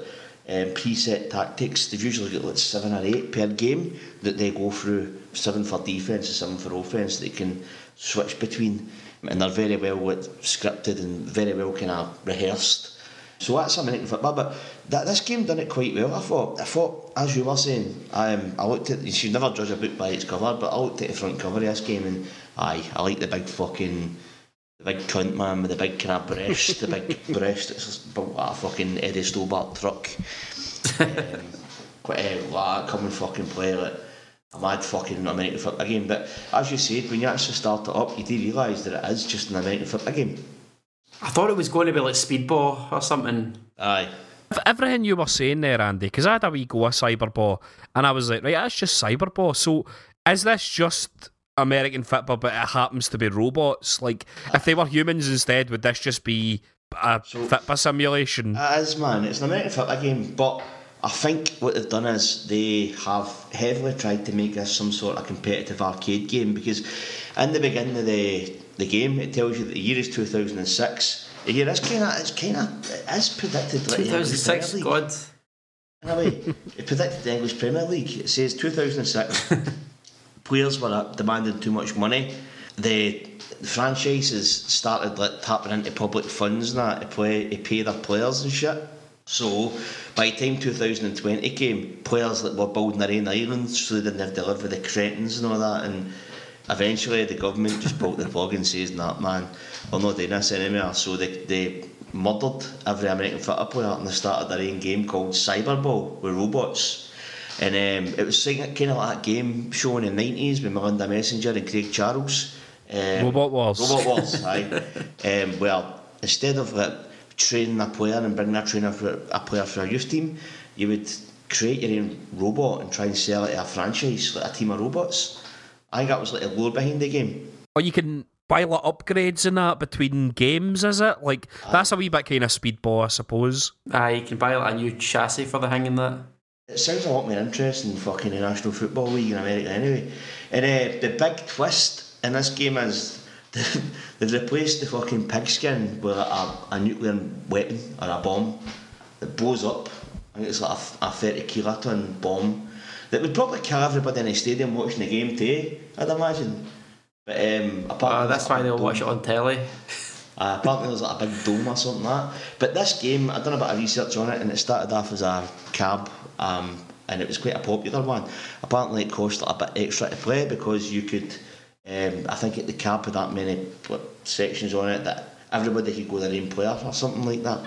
um, preset tactics. They've usually got like seven or eight per game that they go through. Seven for defence and seven for offence. They can switch between, and they're very well scripted and very well kind of rehearsed. So that's American football, but that, this game done it quite well. I thought, I thought, as you were saying, um, I looked at. You should never judge a book by its cover, but I looked at the front cover of this game, and aye, I like the big fucking, the big cunt man with the big kind of breast, the big [laughs] breast. It's built like a fucking Eddie Stobart truck. [laughs] um, quite a like, coming fucking play like a mad fucking American football game. But as you said, when you actually start it up, you do realise that it is just an American football game. I thought it was going to be like speedball or something. Aye. Everything you were saying there, Andy, because I had a wee go of cyberball, and I was like, right, that's just cyberball. So is this just American football, but it happens to be robots? Like, if they were humans instead, would this just be a So- football simulation? It is, man. It's an American football game, but I think what they've done is they have heavily tried to make this some sort of competitive arcade game because in the beginning of the the game it tells you that the year is 2006. The year is kind of it's kind of it is predicted like the English 2006, Premier League. God. In a way, it predicted the English Premier League. It says 2006. [laughs] players were uh, demanding too much money. The, the franchises started like tapping into public funds and that to play to pay their players and shit. So by the time 2020 came, players that were building their own islands so they didn't have to live with the cretins and all that and eventually the government just pulled the plug and says, nah man, we're not doing this anymore. So they, they murdered every American football player and they started their own game called Cyberball with robots. And um, it was kind of like that game show in the 90s with Melinda Messenger and Craig Charles. Um, Robot Wars. Robot Wars, [laughs] aye. Um, well, instead of like, training a player and bringing a trainer for a player for a youth team, you would create your own robot and try and sell it to a franchise, like a team of robots. I think that was like the lure behind the game. Or you can buy like upgrades and that between games, is it? Like, that's a wee bit kind of speedball, I suppose. Ah, you can buy like, a new chassis for the hanging that. It sounds a lot more interesting than fucking the National Football League in America anyway. And uh, the big twist in this game is [laughs] they've replaced the fucking pigskin with a, a nuclear weapon or a bomb that blows up. I think it's like a, a 30 kiloton bomb that would probably kill everybody in the stadium watching the game too, I'd imagine. But um, apart Ah, from that's why they'll dome- watch it on telly. uh, apparently there's like a big dome or something like that. But this game, I've done a bit of research on it and it started off as a cab um, and it was quite a popular one. Apparently it cost like, a bit extra to play because you could, um, I think at the cab had that many like, sections on it that everybody could go their own player or something like that.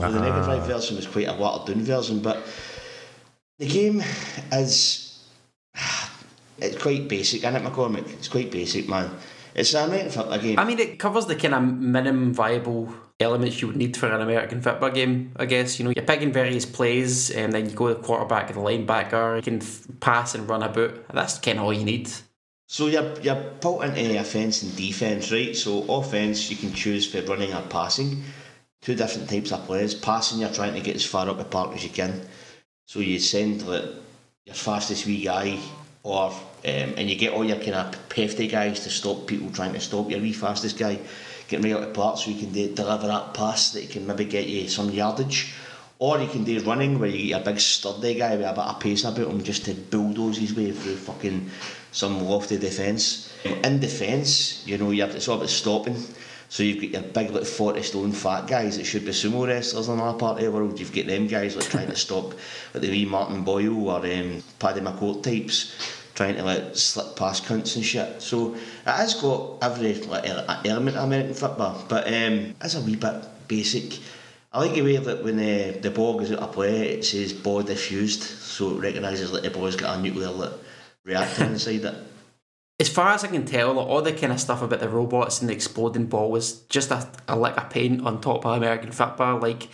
So the Mega Drive version was quite a watered down version, but the game is [sighs] it's quite basic, isn't it, McCormick? It's quite basic, man. It's an American football game. I mean, it covers the kind of minimum viable elements you would need for an American football game, I guess. You know, you're picking various plays, and then you go the quarterback and the linebacker. You can f- pass and run about. That's kind of all you need. So you're, you're put into offence and defence, right? So offence you can choose for running or passing. Two different types of plays. Passing you're trying to get as far up the park as you can. So you send like your fastest wee guy or um, and you get all your kind of hefty guys to stop people trying to stop your wee fastest guy getting right out the park so you can de- deliver that pass that can maybe get you some yardage. Or you can do running where you get a big sturdy guy with a bit of pace about him just to bulldoze his way through fucking some lofty defence. In defence, you know, you have to, it's all about stopping. So you've got your big like 40 stone fat guys that should be sumo wrestlers in our part of the world. You've got them guys like trying to stop like the wee Martin Boyle or um, Paddy McCourt types trying to like slip past cunts and shit. So it has got every like ele- element of American football, but um, it's a wee bit basic. I like the way that when uh, the ball goes out of play, it says ball diffused, so it recognises that the ball's got a nuclear like, reactor inside it. As far as I can tell, like, all the kind of stuff about the robots and the exploding ball was just a, a lick of paint on top of American football. Like,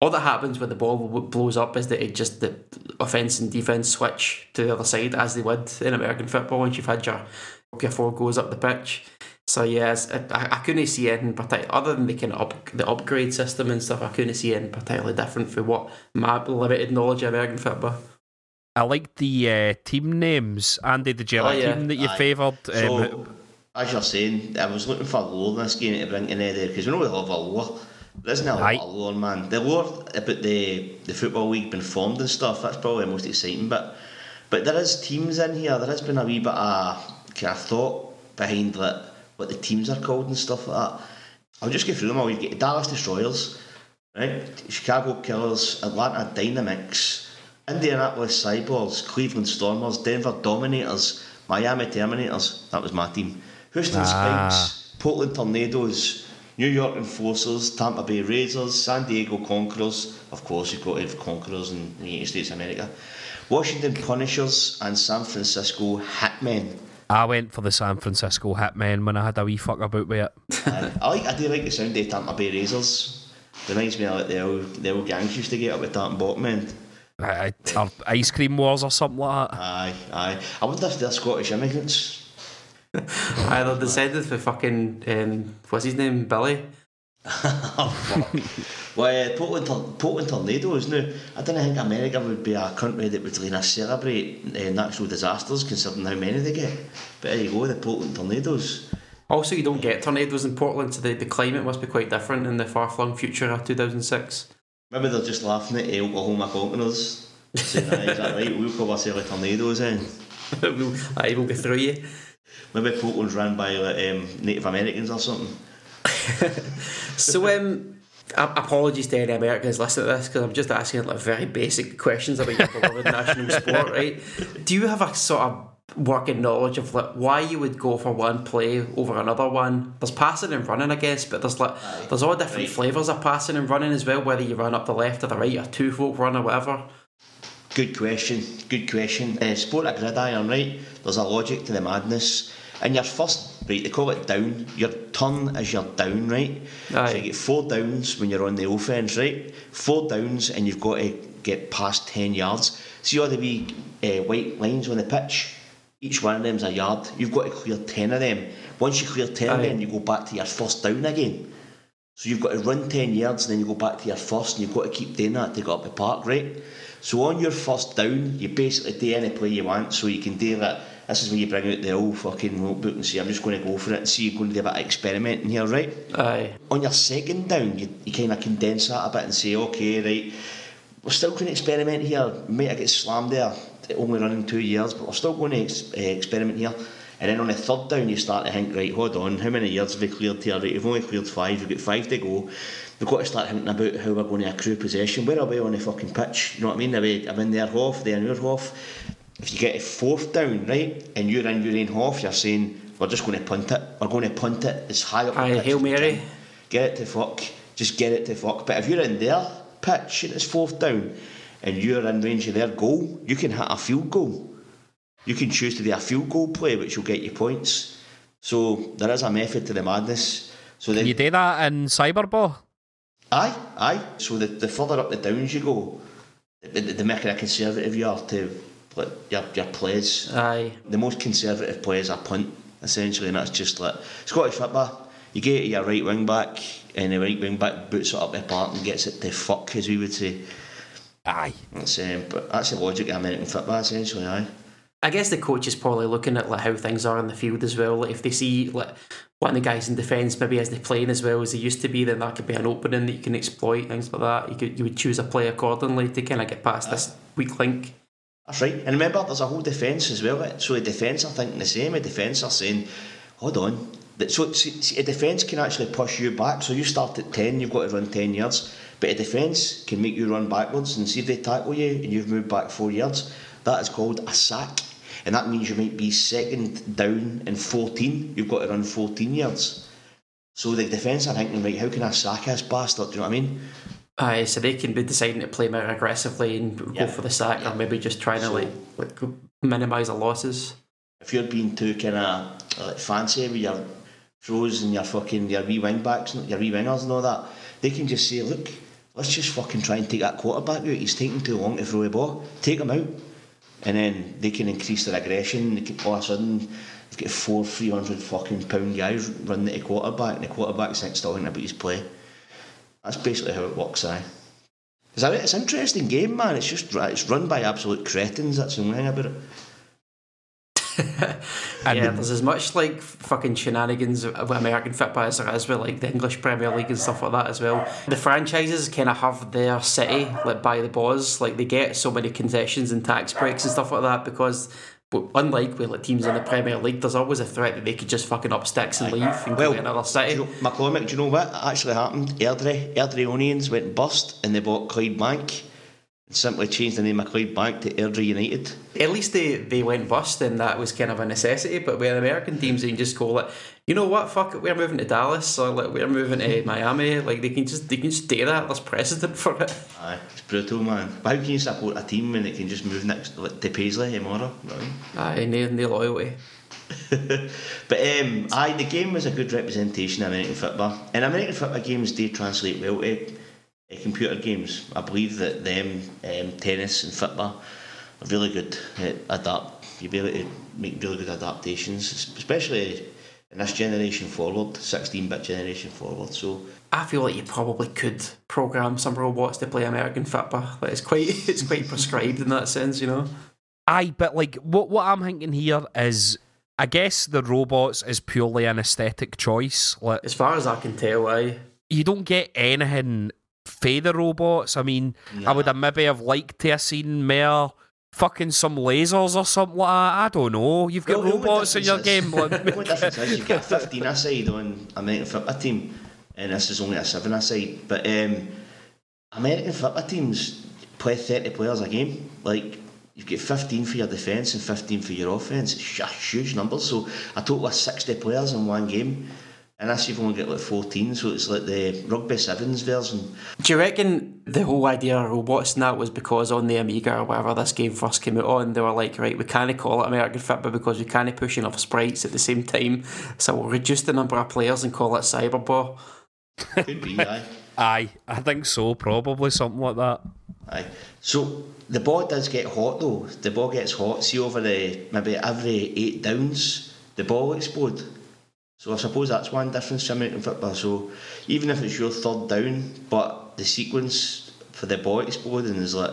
all that happens when the ball blows up is that it just the offence and defence switch to the other side as they would in American football once you've had your your four goes up the pitch. So yes, I, I couldn't see anything particular other than the kind of up, the upgrade system and stuff. I couldn't see anything particularly different for what my limited knowledge of American football. I like the uh, team names. Andy, did you Oh, yeah. team that you favoured? So, Um, as you're saying, I was looking for Lola in this game to bring in there because we know we love a Lola. There isn't a lot of lore, man. The lore about the, the Football League being formed and stuff, that's probably the most exciting bit. But there is teams in here, there has been a wee bit of kind of thought behind like, what the teams are called and stuff like that. I'll just go through them all. You've got the Dallas Destroyers, right? Chicago Killers, Atlanta Dynamics, Indianapolis Cyborgs, Cleveland Stormers, Denver Dominators, Miami Terminators. That was my team. Houston Ah. Spikes, Portland Tornadoes, New York Enforcers, Tampa Bay Razors, San Diego Conquerors. Of course, you've got to have Conquerors in the United States of America. Washington Punishers and San Francisco Hitmen. I went for the San Francisco Hitmen when I had a wee fuck about with it. I, I like. I do like the sound of Tampa Bay Razors. Reminds me of like the old, the old gangs used to get up with that and bottom end. I- I- Or ice cream wars or something like that. Aye, aye. I wonder if they're Scottish immigrants. [laughs] Either descended for fucking um, what's his name, Billy. [laughs] Well, uh, Portland, Tor- Portland Tornadoes. Now, I don't think America would be a country that would really celebrate uh, natural disasters, considering how many they get. But there you go, the Portland Tornadoes. Also, you don't get tornadoes in Portland, so the, the climate must be quite different in the far flung future of 2006. Maybe they're just laughing at the Oklahoma Conquerors. Saying, aye, is that right? We'll cover silly tornadoes in. [laughs] we'll, I will go through you. Maybe Portland's run by like, um, Native Americans or something. [laughs] So, um, apologies to any Americans listening to this because I'm just asking like very basic questions about your beloved national sport, [laughs] right? Do you have a sort of working knowledge of like why you would go for one play over another one? There's passing and running, I guess, but there's like there's all different Right. flavours of passing and running as well, whether you run up the left or the right or two folk run or whatever. Good question. Good question. Uh, sport of gridiron, right? There's a logic to the madness. And your first, right, they call it down. Your turn is your down, right? Aye. So you get four downs when you're on the offence, right? Four downs and you've got to get past 10 yards. See all the wee uh, white lines on the pitch? Each one of them's a yard. You've got to clear 10 of them. Once you clear 10 of them, you go back to your first down again. So you've got to run 10 yards and then you go back to your first and you've got to keep doing that to get up the park, right? So on your first down, you basically do any play you want so you can do that. This is when you bring out the old fucking notebook and say, I'm just going to go for it and see you're going to do a bit of experimenting here, right? Aye. On your second down, you, you kind of condense that a bit and say, okay, right, we're still going to experiment here. Might I get slammed there, only running two years, but we're still going to ex- uh, experiment here. And then on the third down, you start to think, right, hold on, how many years have we cleared here? Right, we've only cleared five, we've got five to go. We've got to start thinking about how we're going to accrue possession. Where are we on the fucking pitch? You know what I mean? Are we I'm in their half, they're in your half? If you get a fourth down, right, and you're in your own half, you're saying, we're just going to punt it. We're going to punt it as high up the Aye, pitch Hail Mary. Get it to fuck. Just get it to fuck. But if you're in their pitch and it's fourth down and you're in range of their goal, you can hit a field goal. You can choose to do a field goal play, which will get you points. So there is a method to the madness. So then, You do that in Cyberball? aye, aye. So the, the further up the downs you go, the, the, the more kind of conservative you are to like, your, your plays. Aye. The most conservative players are punt, essentially, and that's just like Scottish football. You get to your right wing back, and the right wing back boots it up the park and gets it to fuck, as we would say. Aye. That's um, but that's the logic of American football, essentially. Aye. I guess the coach is probably looking at like how things are in the field as well. Like if they see like one of the guys in defence maybe isn't playing as well as he used to be, then that could be an opening that you can exploit things like that. You could you would choose a play accordingly to kind of get past this weak link. That's right. And remember, there's a whole defence as well. So the defence are thinking the same. The defence are saying, hold on. So see, see, a defence can actually push you back. So you start at 10, you've got to run 10 yards. But a defence can make you run backwards and see if they tackle you and you've moved back four yards. That is called a sack. And that means you might be second down and 14. You've got to run 14 yards. So the defence are thinking, right, how can I sack this bastard? Do you know what I mean? Aye, so they can be deciding to play more aggressively and go for the sack, Yeah. or maybe just trying to like, like minimise the losses. if you're being too kind of like fancy with your throws and your fucking your wee wing backs and your wee wingers and all that, they can just say, look, let's just fucking try and take that quarterback out. He's taking too long to throw the ball. Take him out, and then they can increase their aggression. They can, all of a sudden, they've got four three hundred fucking pound guys running at the quarterback, and the quarterback's next talking about his play. That's basically how it works, aye. It's, a, it's an interesting game, man. It's just it's run by absolute cretins. That's the only thing about it. [laughs] yeah, there's as much like fucking shenanigans with American football as there is with like the English Premier League and stuff like that as well. The franchises kind of have their city like by the balls, like they get so many concessions and tax breaks and stuff like that because. Unlike with like teams in the Premier League, there's always a threat that they could just fucking up sticks and leave and Well, go to another city. You know, McCormick, do you know what actually happened? Airdrie, Airdrieonians went bust and they bought Clydebank simply changed the name of Clydebank to Airdrie United. At least they, they went bust and that was kind of a necessity. But with American teams, they can just call it, you know what, fuck it, we're moving to Dallas or like we're moving to Miami. Like they can just they can just do that. There's precedent for it. Aye, it's brutal, man. But how can you support a team when it can just move next like, to Paisley tomorrow? Right? Aye, no, no loyalty. but um, aye, the game was a good representation of American football. And American football games do translate well to computer games. I believe that them um, tennis and football are really good at adapt. You be able to make really good adaptations, especially in this generation forward, 16-bit generation forward. So I feel like you probably could program some robots to play American football. Like it's quite [laughs] it's quite prescribed in that sense, you know. Aye, but like what what I'm thinking here is I guess the robots is purely an aesthetic choice. Like As far as I can tell, I you don't get anything the robots. I mean, I would have maybe have liked to have seen more fucking some lasers or something like that. I don't know. You've got Well, the only robots in your game. difference [laughs] Like, The only difference is you get a 15 aside on American football team, and this is only a 7 aside. But um, American football teams play 30 players a game. Like, you've got 15 for your defence and 15 for your offence. It's a huge numbers. So, a total of 60 players in one game. And that's you've only got like 14, so it's like the rugby sevens version. Do you reckon the whole idea of robots and that was because on the Amiga or whatever this game first came out on, they were like, right, we can't call it American football because we can't push enough sprites at the same time, so we'll reduce the number of players and call it Cyberball. Could be, aye. [laughs] aye, I think so. Probably something like that. Aye. So the ball does get hot though. The ball gets hot. See over the maybe every eight downs, the ball explodes. So I suppose that's one difference to American football. So even if it's your third down, but the sequence for the ball exploding is like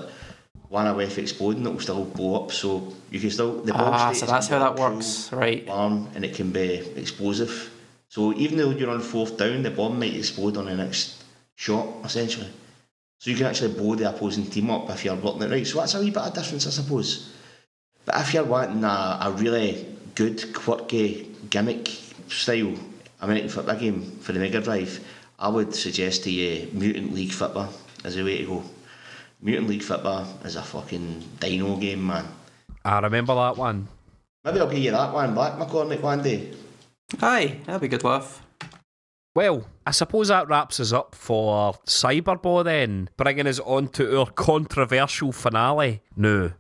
one away from exploding, it will still blow up. So you can still the ball. Ah, so that's how that works, right? Alarm and it can be explosive. So even though you're on fourth down, the bomb might explode on the next shot essentially. So you can actually blow the opposing team up if you're blocking it right. So that's a wee bit of difference, I suppose. But if you're wanting a, a really good, quirky, gimmick style American football game for the Mega Drive, I would suggest to you Mutant League Football as a way to go. Mutant League Football is a fucking dino game, man. I remember that one. Maybe I'll give you that one back, McCormick, one day. Aye, that'd be good laugh. Well, I suppose that wraps us up for Cyberball then, bringing us on to our controversial finale. Now,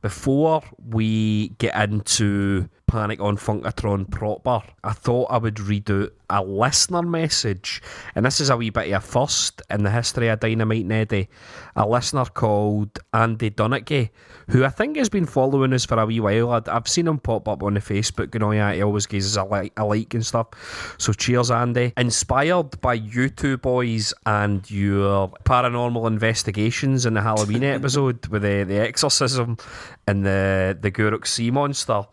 before we get into Panic on Funkotron proper, I thought I would read out a listener message. And this is a wee bit of a first in the history of Dynamite Neddy. A listener called Andy Dunnicky, who I think has been following us for a wee while. I'd, I've seen him pop up on the Facebook and all that. He always gives us a like, a like and stuff. So cheers, Andy. Inspired by you two boys and your paranormal investigations in the Halloween [laughs] episode with the, the exorcism and the, the Gourock sea monster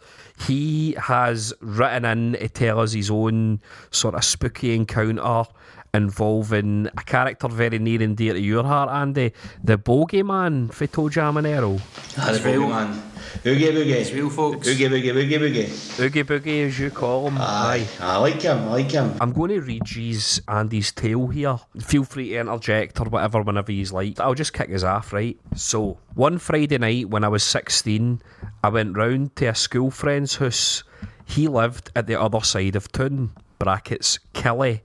he has written in to tell us his own sort of spooky encounter involving a character very near and dear to your heart, Andy, the bogeyman for ToeJam and. That's. Oogie boogie. It's real, folks. Oogie boogie, boogie boogie. Oogie Boogie, as you call him. Aye, I like him, I like him. I'm going to read G's Andy's tale here. Feel free to interject or whatever whenever he's like. I'll just kick his off, right? So, one Friday night when I was 16, I went round to a school friend's house. He lived at the other side of town, brackets, Killy.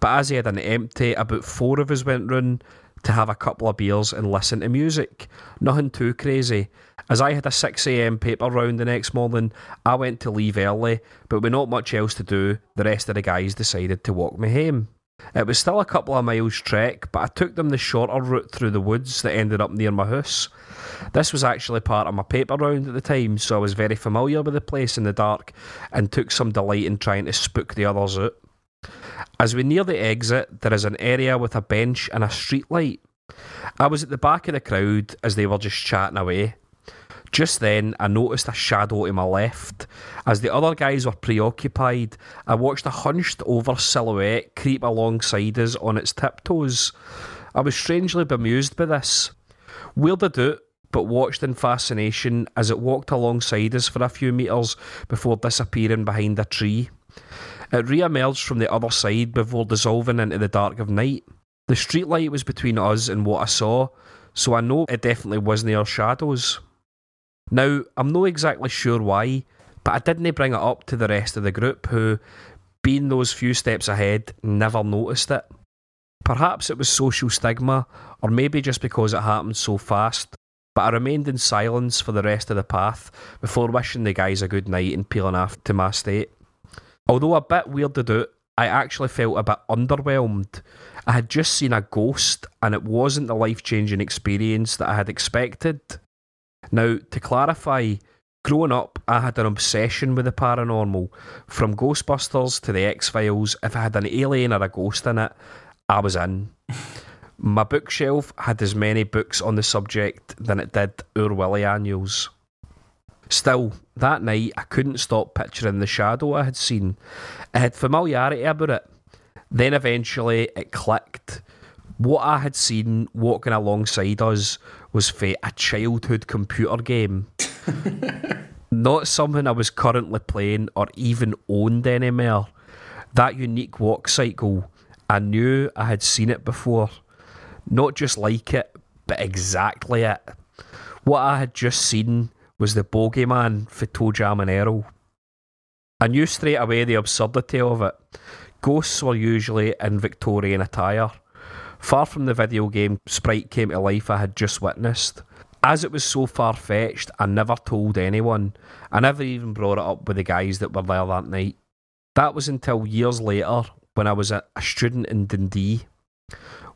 But as he had an empty, about four of us went round to have a couple of beers and listen to music. Nothing too crazy. As I had a 6am paper round the next morning, I went to leave early, but with not much else to do, the rest of the guys decided to walk me home. It was still a couple of miles trek, but I took them the shorter route through the woods that ended up near my house. This was actually part of my paper round at the time, so I was very familiar with the place in the dark and took some delight in trying to spook the others out. As we near the exit, there is an area with a bench and a street light. I was at the back of the crowd as they were just chatting away. Just then, I noticed a shadow to my left. As the other guys were preoccupied, I watched a hunched over silhouette creep alongside us on its tiptoes. I was strangely bemused by this. Weirded out, but watched in fascination as it walked alongside us for a few metres before disappearing behind a tree. It re emerged from the other side before dissolving into the dark of night. The streetlight was between us and what I saw, so I know it definitely wasn't our shadows. Now, I'm not exactly sure why, but I didn't bring it up to the rest of the group who, being those few steps ahead, never noticed it. Perhaps it was social stigma, or maybe just because it happened so fast, but I remained in silence for the rest of the path before wishing the guys a good night and peeling off to my state. Although a bit weirded out, I actually felt a bit underwhelmed. I had just seen a ghost, and it wasn't the life changing experience that I had expected. Now, to clarify, growing up, I had an obsession with the paranormal. From Ghostbusters to the X Files, if I had an alien or a ghost in it, I was in. My bookshelf had as many books on the subject than it did Oor Wullie annuals. Still, that night I couldn't stop picturing the shadow I had seen. I had familiarity about it. Then eventually it clicked. What I had seen walking alongside us was for a childhood computer game. [laughs] Not something I was currently playing or even owned anymore. That unique walk cycle, I knew I had seen it before. Not just like it, but exactly it. What I had just seen was the bogeyman for ToeJam and Earl. I knew straight away the absurdity of it. Ghosts were usually in Victorian attire, far from the video game sprite came to life I had just witnessed. As it was so far fetched, I never told anyone. I never even brought it up with the guys that were there that night. That was until years later when I was a, student in Dundee.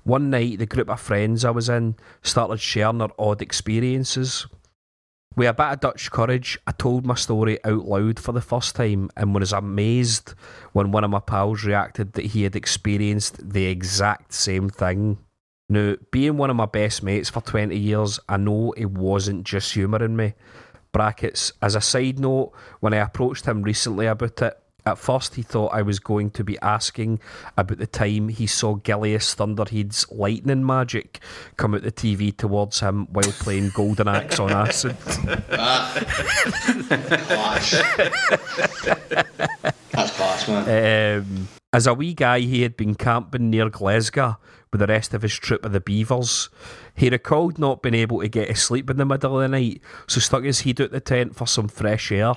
One night, the group of friends I was in started sharing their odd experiences. With a bit of Dutch courage, I told my story out loud for the first time and was amazed when one of my pals reacted that he had experienced the exact same thing. Now, being one of my best mates for 20 years, I know it wasn't just humouring me. Brackets. As a side note, when I approached him recently about it, at first, he thought I was going to be asking about the time he saw Gilius Thunderhead's lightning magic come out the TV towards him while playing Golden Axe on acid. [laughs] That's class, man. Um, as a wee guy, he had been camping near Glasgow with the rest of his troop of the Beavers. He recalled not being able to get to sleep in the middle of the night, so stuck his head out the tent for some fresh air.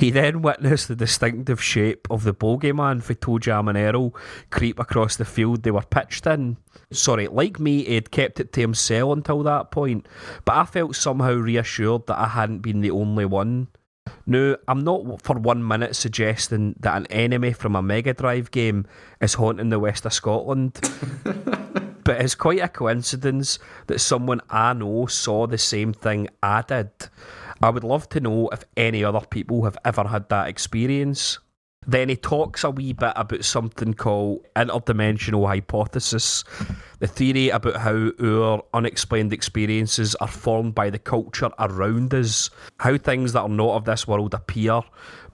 He then witnessed the distinctive shape of the bogeyman for ToeJam and Earl creep across the field they were pitched in. Sorry, like me, he'd kept it to himself until that point, but I felt somehow reassured that I hadn't been the only one. Now, I'm not for one minute suggesting that an enemy from a Mega Drive game is haunting the west of Scotland, [laughs] but it's quite a coincidence that someone I know saw the same thing I did. I would love to know if any other people have ever had that experience. Then he talks a wee bit about something called interdimensional hypothesis, the theory about how our unexplained experiences are formed by the culture around us, how things that are not of this world appear,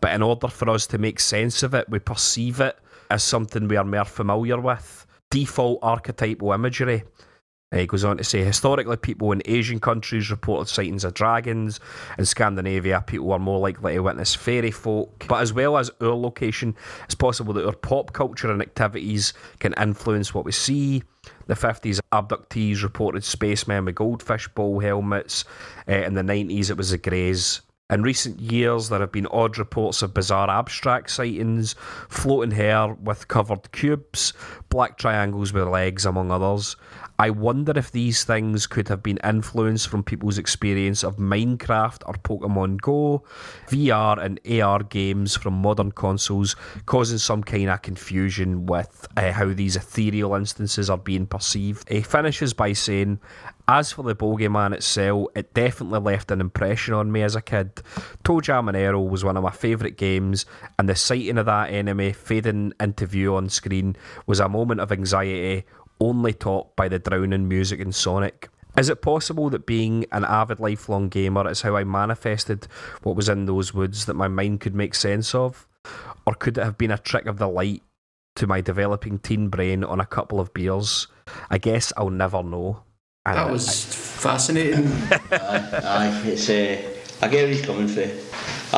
but in order for us to make sense of it, we perceive it as something we are more familiar with. Default archetypal imagery. He goes on to say historically, people in Asian countries reported sightings of dragons. In Scandinavia, people were more likely to witness fairy folk. But as well as our location, it's possible that our pop culture and activities can influence what we see. The 50s, abductees reported spacemen with goldfish bowl helmets. Uh, in the 90s, it was the Greys. In recent years, there have been odd reports of bizarre abstract sightings, floating hair with covered cubes, black triangles with legs, among others. I wonder if these things could have been influenced from people's experience of Minecraft or Pokemon Go, VR and AR games from modern consoles, causing some kind of confusion with uh, how these ethereal instances are being perceived. He finishes by saying, as for the Bogeyman itself, it definitely left an impression on me as a kid. ToeJam and Earl was one of my favourite games, and the sighting of that enemy fading into view on screen was a moment of anxiety only topped by the drowning music in Sonic. Is it possible that being an avid lifelong gamer is how I manifested what was in those woods that my mind could make sense of? Or could it have been a trick of the light to my developing teen brain on a couple of beers? I guess I'll never know. And That was fascinating. [laughs] aye, aye, it's, uh, I get where he's coming from.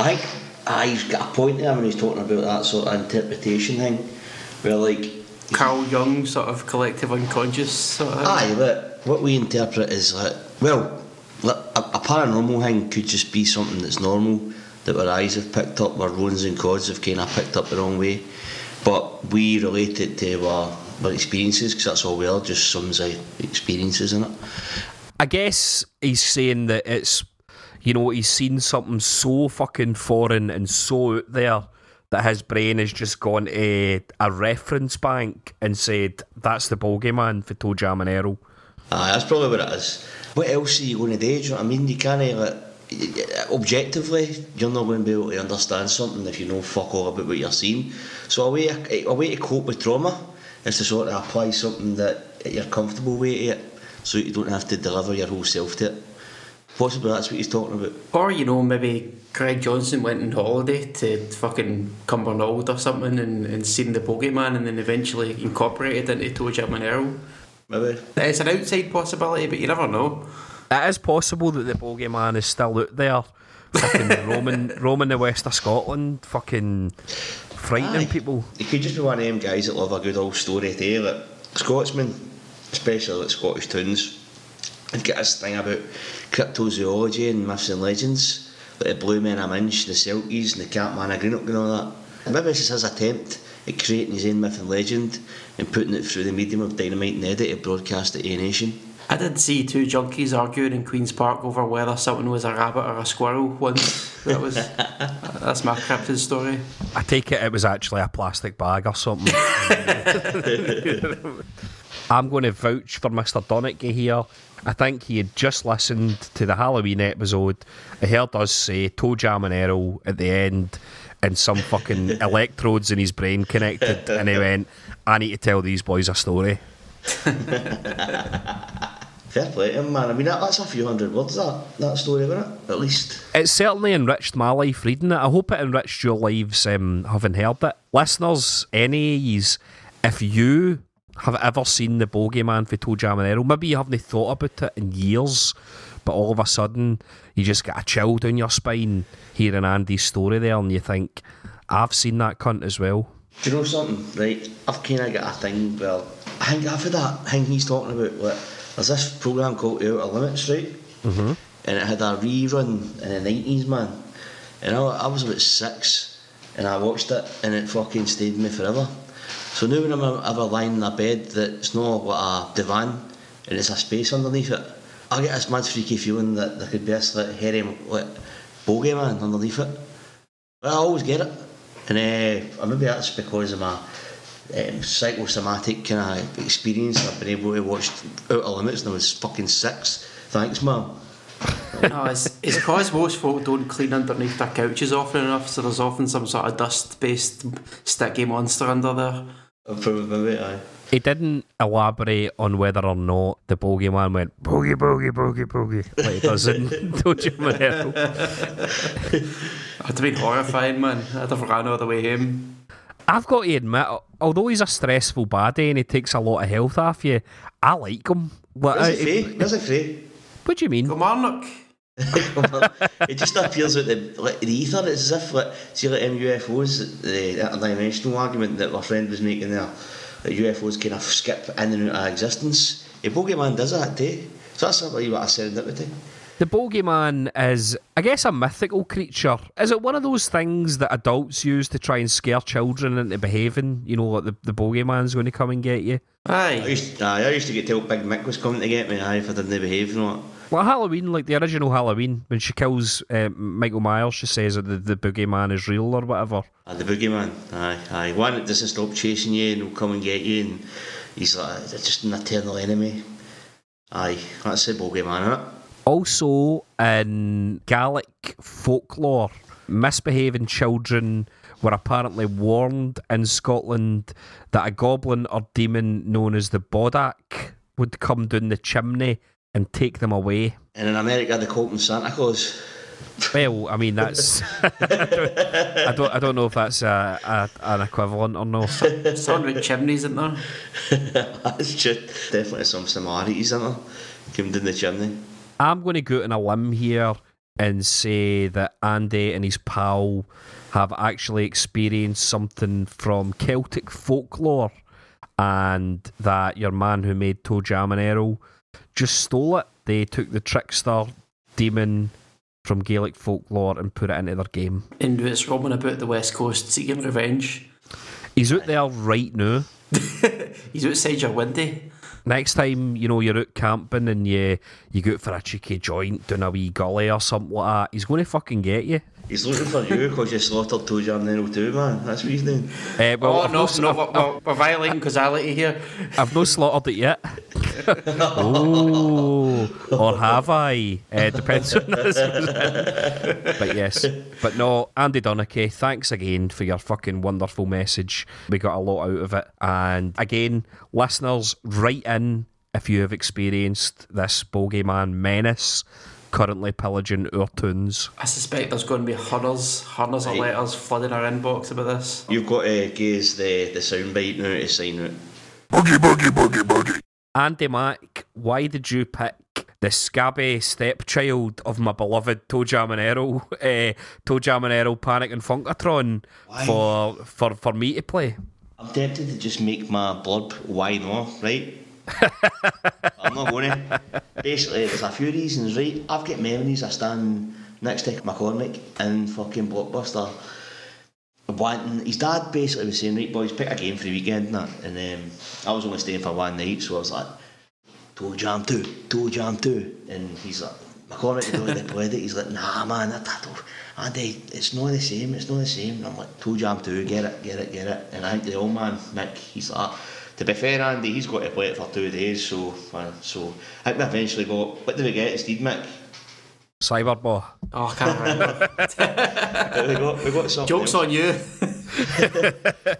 I think aye, he's got a point there when he's talking about that sort of interpretation thing, where like, Carl Jung sort of collective unconscious sort of. aye, look, what we interpret is like, well, look, a, a paranormal thing could just be something that's normal that our eyes have picked up, our roans and cods have kind of picked up the wrong way, but we relate it to our, our experiences because that's all we are, just sums of experiences in it. I guess he's saying that it's, you know, he's seen something so fucking foreign and so out there that his brain has just gone to a reference bank and said, that's the bogeyman for ToeJam and Earl. Aye, that's probably what it is. What else are you going to do? Do you know what I mean? You can't, like, objectively, you're not going to be able to understand something if you know fuck all about what you're seeing. So a way, a way to cope with trauma is to sort of apply something that you're comfortable with it, so you don't have to deliver your whole self to it. Possibly that's what he's talking about. Or, you know, maybe Greg Johnson went on holiday to fucking Cumbernauld or something and, and seen the bogeyman and then eventually incorporated into ToeJam and Earl. Maybe. It's an outside possibility, but you never know. It is possible that the bogeyman is still out there, fucking [laughs] roaming, roaming the west of Scotland, fucking frightening Aye. people. He could just be one of them guys that love a good old story too. Like Scotsmen, especially like Scottish tunes, they've got this thing about cryptozoology and myths and legends, like the Blue Men of Minch, the Celties, and the Catman of Greenock and all that. Maybe this is his attempt at creating his own myth and legend and putting it through the medium of Dynamite and Edit to broadcast it to a nation. I did see two junkies arguing in Queen's Park over whether something was a rabbit or a squirrel once. That was [laughs] that's my cryptid story. I take it it was actually a plastic bag or something. [laughs] I'm going to vouch for Mr. Donaghy here. I think he had just listened to the Halloween episode. He heard us say ToeJam and Earl at the end and some fucking [laughs] electrodes in his brain connected. And he went, I need to tell these boys a story. [laughs] Fair play to him, man. I mean, that, that's a few hundred words, that, that story, wasn't it? At least. It certainly enriched my life reading it. I hope it enriched your lives um, having heard it. Listeners, any if you have ever seen the bogeyman for ToeJam and Earl, maybe you haven't thought about it in years, but all of a sudden you just get a chill down your spine hearing Andy's story there and you think, I've seen that cunt as well. Do you know something? Right, I've kind of got a thing. Well, I think I've that thing he's talking about. Like, there's this program called Outer Limits, right? Mm-hmm. And it had a rerun in the nineties, man. And I, I was about six, and I watched it, and it fucking stayed with me forever. So now when I'm ever lying in a bed that's not like a divan, and it's a space underneath it, I get this mad freaky feeling that there could be this like hairy like bogeyman underneath it. But I always get it. And uh, maybe that's because of my um, psychosomatic kind of experience. I've been able to watch Outer Limits and I was fucking six. Thanks, mum. No, it's, it's because most folk don't clean underneath their couches often enough, so there's often some sort of dust based sticky monster under there. Probably, aye. He didn't elaborate on whether or not the bogeyman went boogie, boogie, boogie, boogie, like he does in [laughs] ToeJam and Earl. It'd have been horrifying, man. I'd have ran all the way home. I've got to admit, although he's a stressful baddie and he takes a lot of health off you, I like him. Like, Where's I- it free? Where's it free? what do you mean? Kilmarnock. [laughs] it just appears like the like the ether. It's as if like see like them UFOs, the interdimensional argument that my friend was making there. That UFOs kind of skip in and out of existence. A Pokemon does that too. So that's probably what I serendipity. The bogeyman is, I guess, a mythical creature. Is it one of those things that adults use to try and scare children into behaving? You know, like the, the bogeyman's going to come and get you? I Aye. used, aye, I used to get told Big Mick was coming to get me aye, if I didn't behave and all that. Well, Halloween, like the original Halloween, when she kills uh, Michael Myers, she says that the, the boogeyman is real or whatever. Ah, the boogeyman, aye, aye. One that doesn't stop chasing you and will come and get you, and he's like it's just an eternal enemy. Aye, that's the boogeyman, isn't it? Also, in Gaelic folklore, misbehaving children were apparently warned in Scotland that a goblin or demon known as the Bodach would come down the chimney and take them away. And in America, they call them Santa Claus. Well, I mean that's I, [laughs] don't, I don't I don't know if that's a, a, an equivalent or no. Something with chimneys, isn't there? [laughs] That's just definitely some similarities in there. Came down the chimney. I'm going to go out on a limb here and say that Andy and his pal have actually experienced something from Celtic folklore, and that your man who made ToeJam and Earl just stole it. They took the trickster demon from Gaelic folklore and put it into their game. And it's roaming about the west coast seeking revenge. He's out there right now. [laughs] He's outside your window. Next time, you know, you're out camping and you you go for a cheeky joint down a wee gully or something like that, he's going to fucking get you. He's looking for you because you slaughtered ToeJam and Earl too, man. That's what he's doing. Uh, well, oh I've no, no, no, we're, we're, we're violating causality here. I've no slaughtered it yet. [laughs] oh, or have I? Uh, depends on this. but yes, but no, Andy Donachie, thanks again for your fucking wonderful message. We got a lot out of it, and again, listeners, write in if you have experienced this bogeyman menace currently pillaging our tunes. I suspect there's going to be hundreds, hundreds of letters flooding our inbox about this. You've got to gaze the, the soundbite now to sign it. Boogie, boogie, boogie, boogie. Andy Mack, why did you pick the scabby stepchild of my beloved ToeJam and Earl, uh, [laughs] ToeJam and Earl Panic and Funkotron Why? for, for, for me to play? I'm tempted to just make my blood wine off, right? [laughs] I'm not going to. Basically, there's a few reasons, right? I've got memories of standing next to McCormick in fucking Blockbuster. Wanting, his dad basically was saying, right, boys, pick a game for the weekend and. And um, I was only staying for one night, so I was like, ToeJam 2, ToeJam 2. And he's like, McCormick had already played it. He's like, nah, man, that, that Andy, it's not the same, it's not the same. And I'm like, ToeJam 2, get it, get it, get it. And I think the old man, Mick, he's like, to be fair, Andy, he's got to play it for two days, so uh, so I think we eventually got. What did we get instead, Mick? Cyberball. Oh, I can't remember. [laughs] we got we got something. Jokes else. on you. [laughs]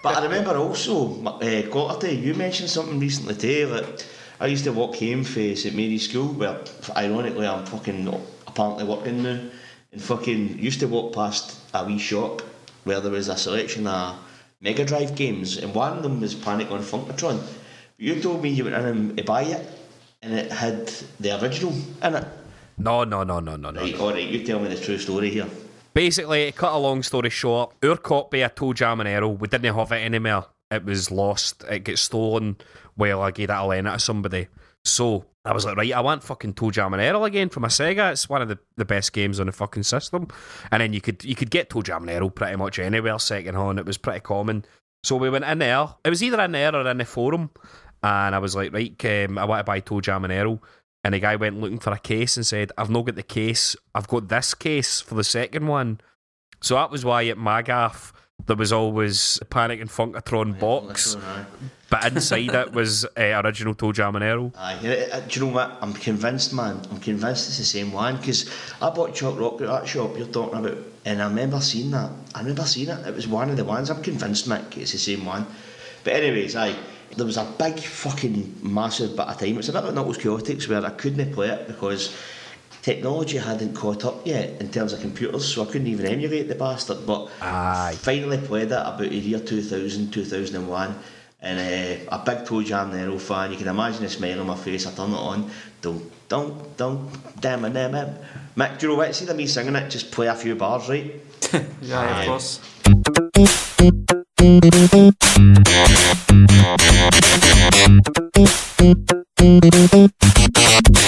But I remember also, uh, Cotterty, you mentioned something recently too. That I used to walk home from St Mary's School, where ironically I'm fucking apparently working now, and fucking used to walk past a wee shop where there was a selection of Mega Drive games, and one of them was Panic on Funkotron. You told me you went in and to buy it, and it had the original in it. No, no, no, no, no, no. Alright, you tell me the true story here. Basically, cut a long story short, our copy of ToeJam and Earl, we didn't have it anymore. It was lost. It got stolen while I gave it a lend to somebody. So I was like, right, I want fucking ToeJam and Earl again for my Sega. It's one of the, the best games on the fucking system. And then you could you could get ToeJam and Earl pretty much anywhere second hand. It was pretty common. So we went in there. It was either in there or in the forum. And I was like, right, um, I want to buy ToeJam and Earl. And the guy went looking for a case and said, I've not got the case. I've got this case for the second one. So that was why at Magaff there was always a Panic and Funkotron box, but inside it was uh, [laughs] original ToeJam and Earl. Aye, uh, do you know what? I'm convinced, man. I'm convinced it's the same one because I bought Chuck Rock at that shop you're talking about, and I remember seeing that. I remember seeing it. It was one of the ones. I'm convinced, Mick, it's the same one. But anyways, aye, there was a big fucking massive bit of time. It's a bit like Knuckles Chaotix where I couldn't play it because technology hadn't caught up yet in terms of computers, so I couldn't even emulate the bastard. But Aye. finally played it about the year 2000, 2001. And uh, a big ToeJam and Earl fan, you can imagine the smile on my face. I turn it on. Don't, don't, don't, damn it, damn it. Mick, do you know what? See the me singing it, just play a few bars, right? [laughs] yeah, Aye. of course. [laughs]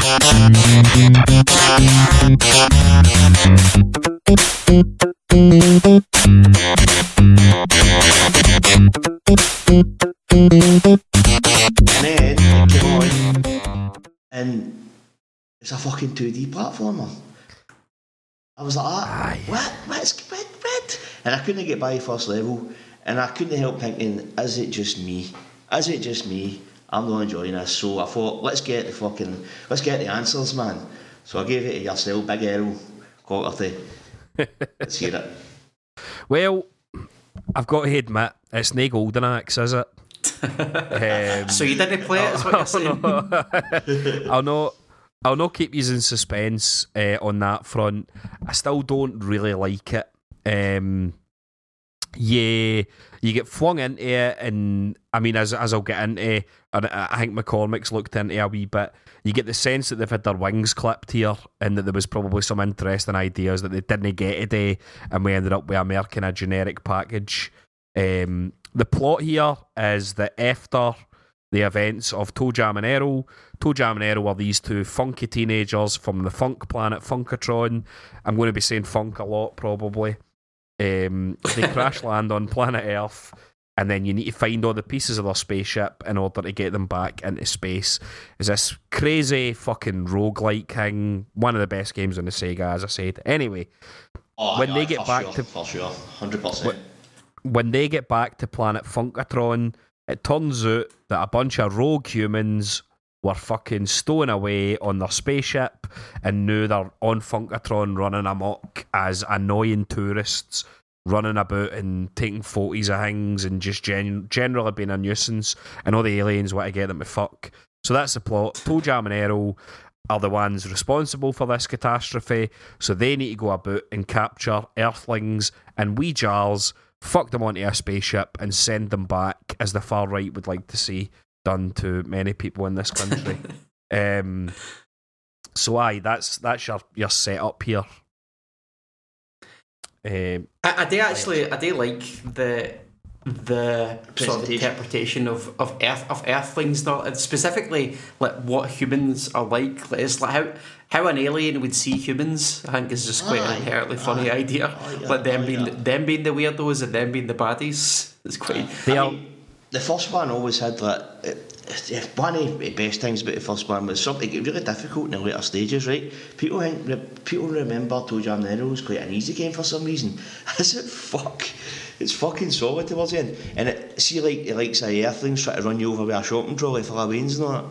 then it came on, and it's a fucking 2D platformer. I was like, ah, what? What's what, what? And I couldn't get by first level, and I couldn't help thinking, is it just me? Is it just me? I'm not enjoying this. So I thought, let's get the fucking, let's get the answers, man. So I gave it to yourself, Big Errol, Cockathy. let's hear it. [laughs] Well, I've got to admit, it's no Golden Axe, is it? [laughs] um, So you didn't play it, is what you're [laughs] saying? I'll not. I'll not keep you in suspense uh, on that front. I still don't really like it. Um, yeah, you get flung into it, and I mean, as as I'll get into, and I think McCormick's looked into a wee bit. You get the sense that they've had their wings clipped here, and that there was probably some interesting ideas that they didn't get today, and we ended up with American a generic package. Um, the plot here is that after the events of ToeJam and Earl. Toe Jam and Errol are these two funky teenagers from the funk planet Funkotron. I'm going to be saying funk a lot, probably. Um, they crash [laughs] land on planet Earth, and then you need to find all the pieces of their spaceship in order to get them back into space. Is this crazy fucking roguelike thing? One of the best games on the Sega, as I said. Anyway, Oh, When they get back sure, to- for sure, hundred percent. when they get back to planet Funkotron, it turns out that a bunch of rogue humans were fucking stowing away on their spaceship and now they're on Funkotron running amok as annoying tourists running about and taking photos of things and just gen- generally being a nuisance and all the aliens want to get them to fuck. So that's the plot. ToeJam and Earl are the ones responsible for this catastrophe, so they need to go about and capture Earthlings and wee jars, fuck them onto a spaceship, and send them back, as the far right would like to see done to many people in this country. [laughs] um, so aye, that's that's your your setup here. Um, I, I do actually, I do like the the sort of interpretation of of earth of earthlings, not specifically like what humans are like. Like, It's like how how an alien would see humans. I think is just quite Aye, an inherently funny aye, idea. aye, like them aye, being aye. them being the weirdos and them being the baddies. It's quite. They I are- mean, the first one always had it, it, one of the best things about the first one was something really difficult in the later stages, right? People think people remember ToeJam and Earl was quite an easy game for some reason. [laughs] Is it fuck? It's fucking solid towards the end. And it see like the likes of Earthlings try to run you over with a shopping trolley full of beans and all that.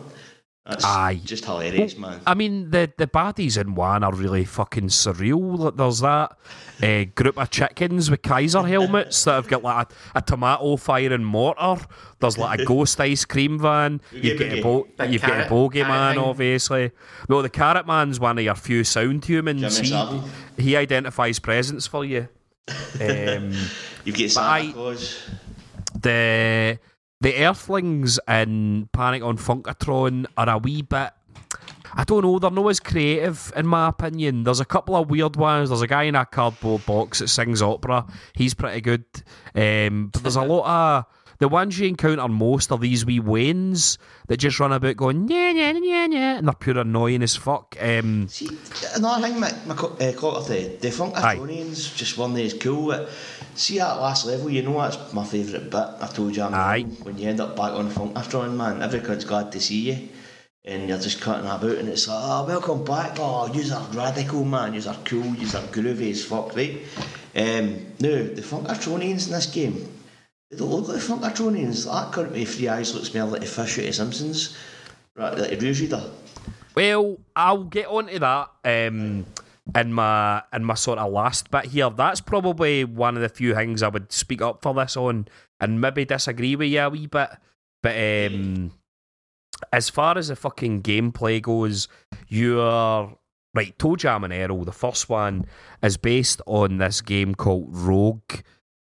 That's Aye. just hilarious, man. I mean, the the baddies in one are really fucking surreal. Like, There's that uh, group of chickens with Kaiser helmets that have got like a, a tomato firing mortar. There's like a [laughs] ghost ice cream van. You've got a, bo- you've got a carrot- bogey man, thing. obviously. No, the carrot man's one of your few sound humans. He, he identifies presents for you. [laughs] Um, You've got Santa I- Claus. the the Earthlings in Panic on Funkotron are a wee bit. I don't know. They're not as creative, in my opinion. There's a couple of weird ones. There's a guy in a cardboard box that sings opera. He's pretty good. Um, but there's a lot of the ones you encounter most are these wee Waynes that just run about going yeah yeah yeah yeah, and they're pure annoying as fuck. Um, See, another thing, my, my co- uh, Cockathy, the. Funkotronians just weren't as cool. But see that last level, you know that's my favourite bit. I told you, I'm Aye. when you end up back on the Funkotron, man, every cunt's glad to see you. And you're just cutting about, and it's like, oh, welcome back. Oh, you are radical, man. You are cool. You are groovy as fuck, right? Um, now, the Funkotronians in this game, they don't look like Funkotronians. That cunt with three eyes looks more like a fish out of Simpsons. Right, like a Rouge Reader. Well, I'll get onto that um, in my in my sort of last bit here. That's probably one of the few things I would speak up for this on, and maybe disagree with you a wee bit. But um, as far as the fucking gameplay goes, you're right. ToeJam and Earl, the first one, is based on this game called Rogue.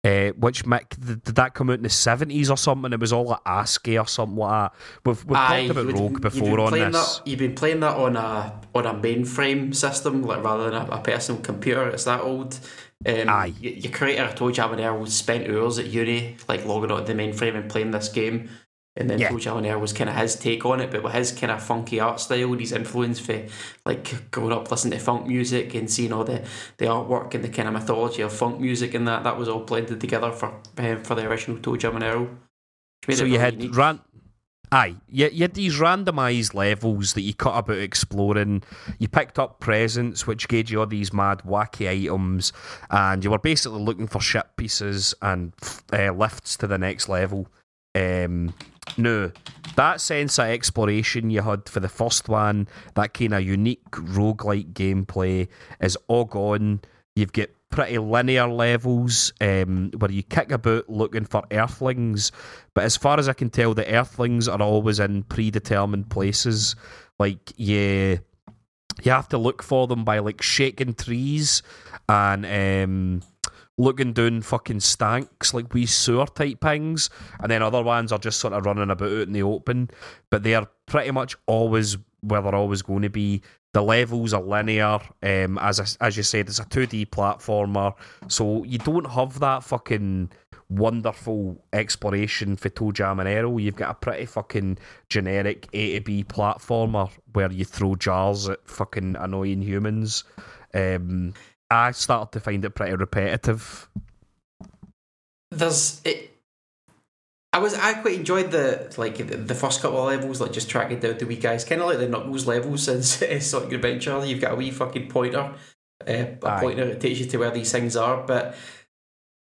Uh, which Mick did, did that come out in the seventies or something? It was all like ASCII or something like that. We've, we've Aye, talked about Rogue before on this. That, you've been playing that on a on a mainframe system, like rather than a, a personal computer. It's that old. Um, Aye. y- Your creator, ToeJam and Earl, spent hours at uni, like logging onto the mainframe and playing this game. And then Yeah. And Earl was kind of his take on it, but with his kind of funky art style and his influence for like growing up listening to funk music and seeing all the, the artwork and the kind of mythology of funk music and that, that was all blended together for um, for the original ToeJam and Earl. So you really had unique. Ran- Aye, you, you had these randomised levels that you cut about exploring. You picked up presents, which gave you all these mad, wacky items, and you were basically looking for ship pieces and uh, lifts to the next level. Um, no, that sense of exploration you had for the first one, that kind of unique roguelike gameplay, is all gone. You've got pretty linear levels um, where you kick about looking for earthlings. But as far as I can tell, the earthlings are always in predetermined places. Like, yeah. you have to look for them by like shaking trees and um, looking down fucking stanks, like wee sewer type things. And then other ones are just sort of running about out in the open. But they are pretty much always where they're always going to be. The levels are linear, um, as I, as you said, it's a two D platformer, so you don't have that fucking wonderful exploration for ToeJam and Earl. You've got a pretty fucking generic A to B platformer where you throw jars at fucking annoying humans. Um, I started to find it pretty repetitive. There's it. I was I quite enjoyed the like the, the first couple of levels, like just tracking down the wee guys, kind of like the Knuckles levels since [laughs] Sonic Adventure. You've got a wee fucking pointer, uh, a Aye. pointer that takes you to where these things are, but.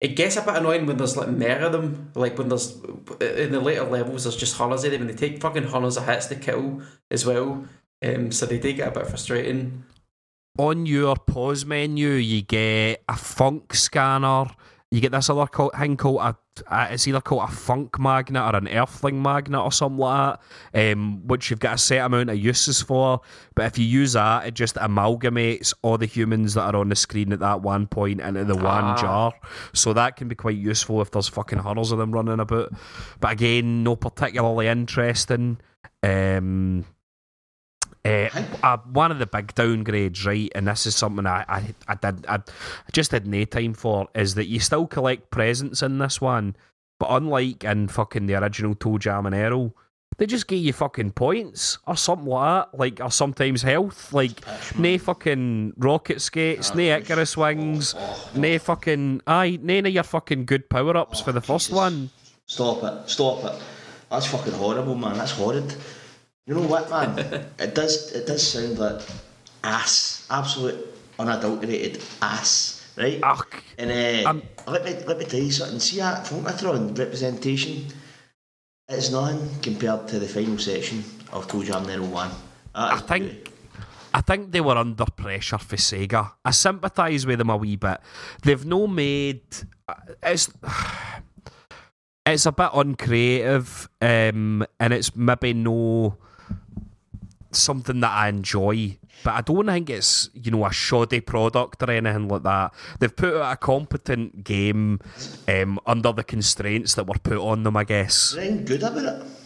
It gets a bit annoying when there's like more of them. Like when there's in the later levels, there's just hundreds of them, and they take fucking hundreds of hits to kill as well. Um, so they do get a bit frustrating. On your pause menu, you get a funk scanner. You get this other thing called a, a it's either called a funk magnet or an earthling magnet or something like that, um, which you've got a set amount of uses for. But if you use that, it just amalgamates all the humans that are on the screen at that one point into the Ah. one jar. So that can be quite useful if there's fucking hundreds of them running about. But again, no particularly interesting. Um, uh, uh, one of the big downgrades, right, and this is something I, I, I did, I just had no time for, is that you still collect presents in this one, but unlike in fucking the original ToeJam and Earl, they just give you fucking points or something like that, like or sometimes health, like nae fucking rocket skates, nae Icarus wings, nae fucking aye, none of your fucking good power ups for the first one. Stop it, stop it. That's fucking horrible, man. That's horrid. You know what, man? [laughs] it does. It does sound like ass, absolute unadulterated ass, right? Ugh. And uh, Um, let me let me tell you something. See that Funkotron representation? It's nothing compared to the final section of ToeJam and Earl One. I is think I think they were under pressure for Sega. I sympathise with them a wee bit. They've no made it's [sighs] it's a bit uncreative, um, and it's maybe no something that I enjoy. But I don't think it's you know a shoddy product or anything like that. They've put out a competent game um, under the constraints that were put on them, I guess. Good about it?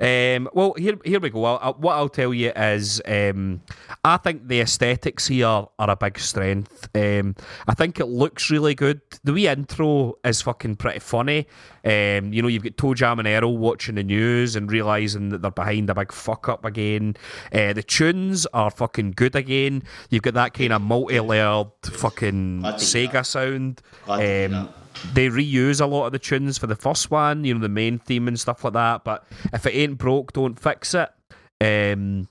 Um, well, here here we go. I'll, I'll- what I'll tell you is, um, I think the aesthetics here are a big strength. Um, I think it looks really good. The wee intro is fucking pretty funny. Um, you know, you've got ToeJam and Earl watching the news and realizing that they're behind a big fuck up again. Uh, the tunes are fucking good again. You've got that kind of multi-layered fucking Glad to hear Sega sound. Glad to hear that. they reuse a lot of the tunes for the first one, you know, the main theme and stuff like that. But if it ain't broke, don't fix it. Um,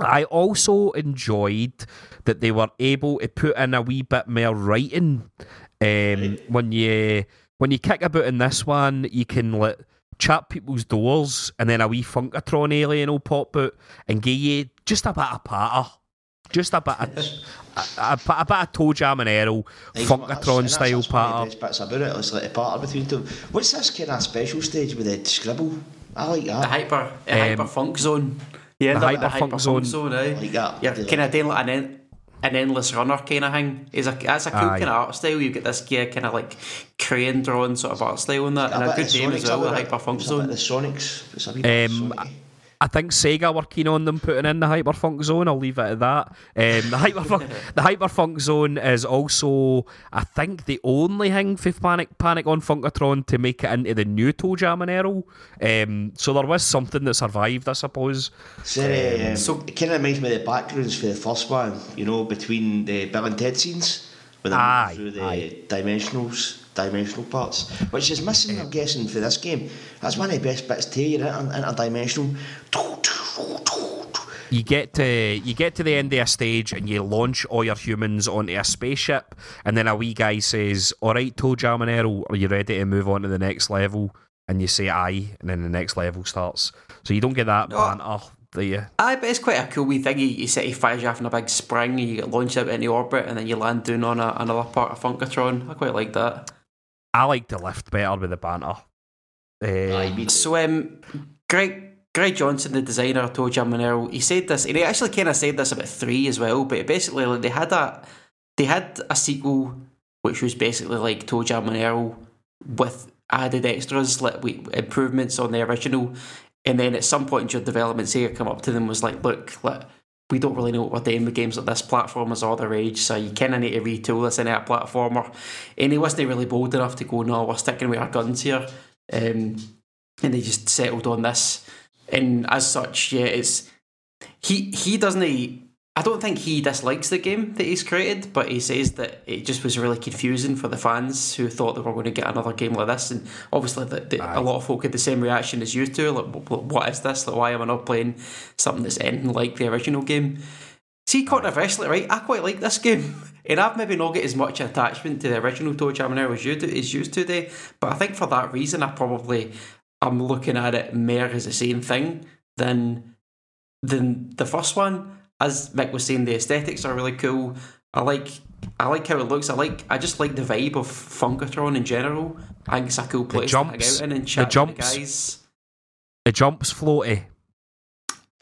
I also enjoyed that they were able to put in a wee bit more writing. Um, when you when you kick about in this one, you can let chat people's doors, and then a wee Funkotron alien will pop out and give you just a bit of patter. Just a bit of, a, a, a bit of ToeJam and Earl, Nice, man. That's- Funkotron that's- style that's of the patter. best bits about it. It's like a patter between them. What's this kind of special stage with the scribble? I like The that. hyper, the Um, hyper funk zone. You end the up in the hyper funk hyper zone. funk zone, eh? I like that. You're Do kind of doing like an, en- an endless runner kind of thing. Is a that's a cool Aye. kind of art style. You get this yeah, kind of like crayon drawn sort of art style in that, and a good of name as well. The hyper funk There's zone. The Sonics. It's a wee bit Um, Sonic-y. I think Sega were keen on them putting in the Hyperfunk Zone. I'll leave it at that. Um, the Hyperfunk, [laughs] the Hyperfunk Zone is also, I think, the only thing for Panic Panic on Funkotron to make it into the new ToeJam and Earl. Um, so there was something that survived, I suppose. So, um, so- it kind of reminds me of the backgrounds for the first one, you know, between the Bill and Ted scenes when they're Aye, through the aye. dimensionals, dimensional parts, which is missing, I'm eh. guessing, for this game. That's one of the best bits too. You're inter- interdimensional. You get to you get to the end of a stage and you launch all your humans onto a spaceship, and then a wee guy says, "All right, ToeJam and Earl, are you ready to move on to the next level?" And you say, "Aye," and then the next level starts. So you don't get that No. banter, do you? Aye, but it's quite a cool wee thing. You, you set he fires you off in a big spring, and you get launched out into orbit, and then you land down on a, another part of Funkotron. I quite like that. I like the lift better with the banter. Um. So, um, Greg Greg Johnson, the designer Jam and Earl, he said this, and he actually kind of said this about three as well. But basically, like, they had a they had a sequel which was basically like ToeJam and Earl with added extras, like we, improvements on the original. And then at some point during development, Sega come up to them was like, "Look, like, we don't really know what we're doing with games like this. Platform is all the rage, so you kind of need to retool this into a platformer." And he wasn't really bold enough to go, "No, we're sticking with our guns here." Um, and they just settled on this. And as such, yeah, it's he he doesn't. I don't think he dislikes the game that he's created, but he says that it just was really confusing for the fans who thought they were going to get another game like this. And obviously, the, the, a lot of folk had the same reaction as you two. Like, "Wh- wh- what is this? Like, why am I not playing something that's anything like the original game? See, controversially, right? I quite like this game, [laughs] and I've maybe not got as much attachment to the original ToeJam as you do, as used to today. But I think for that reason, I probably I'm looking at it more as the same thing than than the first one. As Mick was saying, the aesthetics are really cool. I like I like how it looks. I like I just like the vibe of Funkotron in general. I think it's a cool place jumps- to hang out in and the chat with jumps- the guys. the jumps floaty.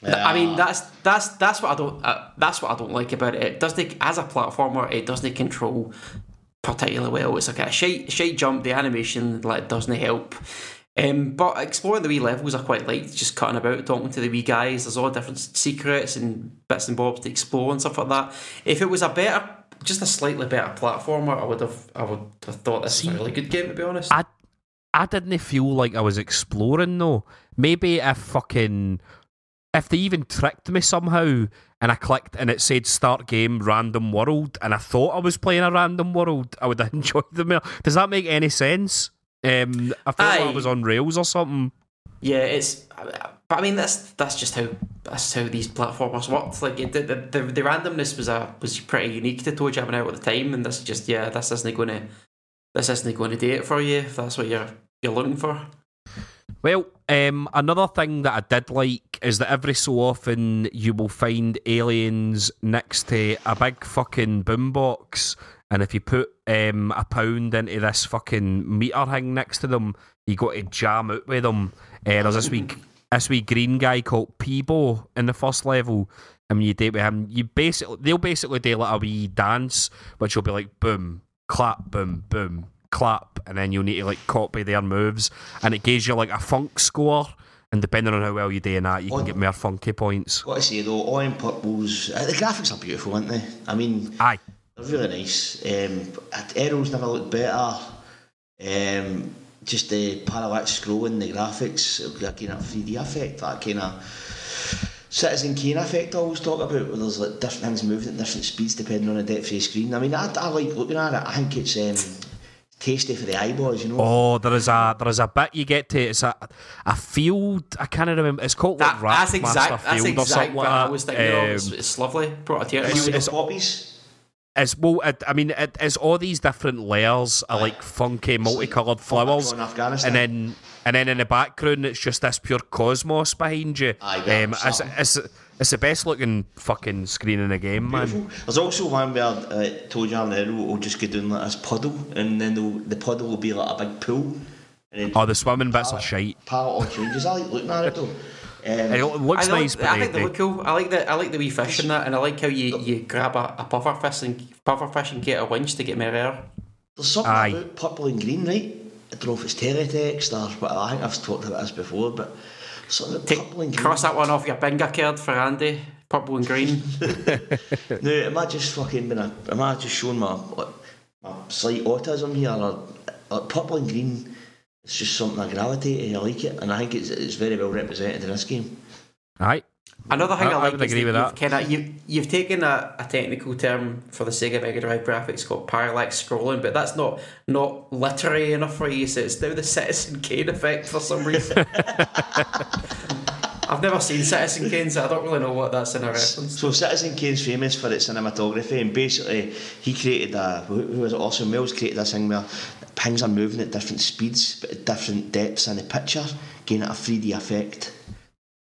I mean, that's that's that's what I don't uh, that's what I don't like about it. It doesn't as a platformer, it doesn't control particularly well. It's like a shite shite jump. The animation like doesn't help. Um, but exploring the wee levels, I quite liked just cutting about, talking to the wee guys. There's all different secrets and bits and bobs to explore and stuff like that. If it was a better, just a slightly better platformer, I would have I would have thought this was a really good game to be honest. I I didn't feel like I was exploring though. Maybe if fucking if they even tricked me somehow and I clicked and it said start game random world and I thought I was playing a random world, I would [laughs] have enjoyed the more. Does that make any sense? Um, I felt like I was on rails or something. Yeah, it's. But I mean, that's that's just how that's how these platformers worked. Like it, the, the the randomness was a was pretty unique to ToeJam and Earl at the time, and this is just yeah, this isn't going to this isn't going to do it for you if that's what you're you're looking for. Well, um, another thing that I did like is that every so often you will find aliens next to a big fucking boombox, and if you put um, a pound into this fucking meter thing next to them, you got to jam out with them. Uh, there's this wee, this wee green guy called Peebo in the first level, and when you date with him, you basically they'll basically do like a wee dance, which will be like boom, clap, boom, boom, clap, and then you'll need to like copy their moves, and it gives you like a funk score. And depending on how well you do in that, you can get more funky points. Got to say though, all in purples. Uh, the graphics are beautiful, aren't they? I mean, Aye, they're really nice. Um, Arrows never looked better. Um, just the parallax scrolling, the graphics, that kind of 3D effect, that kind of Citizen Kane effect I always talk about, where there's like different things moving at different speeds depending on the depth of the screen. I mean, I, I like looking at it. I think it's um, tasty for the eyeballs, you know. Oh, there is a there is a bit you get to. It's a a field. I can't remember. It's called That, like that's Raftmaster exact. That's Field or exact something what like I was thinking of. It's, Um, it's lovely. Brought a tear to You my see eye. the poppies. It's well, it, I mean, it, it's all these different layers of like funky, multicolored flowers, and then and then in the background, it's just this pure cosmos behind you. Aye, um, it's, it's it's the best looking fucking screen in the game, man. Beautiful. There's also one where uh, Toe Jam and Arrow will just go down like this puddle, and then the puddle will be like a big pool. And then Oh, the swimming bits are shite. palette all changes. I like looking at it though. [laughs] And Um, it looks I, like, nice, but I they, think they they- look cool. I like the I like the wee fish in that, and I like how you, you grab a, a puffer fish and puffer fish and get a winch to get more air. there's something Aye. about purple and green, right? I don't know if it's teletext or whatever. I think I've talked about this before, but something about Take, purple and green. cross that one off your bingo card for Andy. Purple and green. [laughs] No, am I just fucking been a, am I just showing my like, my slight autism here or like purple and green? It's just something I gravitate eh, to. I like it, and I think it's it's very well represented in this game. Aye. Another thing I, I- I like would is agree that with you've, kinda, you, you've taken a, a technical term for the Sega Mega Drive graphics called parallax scrolling, but that's not not literary enough for you, so it's now the Citizen Kane effect for some reason. [laughs] I've never seen Citizen Kane, so I don't really know what that's in a reference. So Citizen Kane's famous for its cinematography, and basically he created a who who was it? Orson Welles created this thing where things are moving at different speeds, but at different depths in the picture, giving it a 3D effect.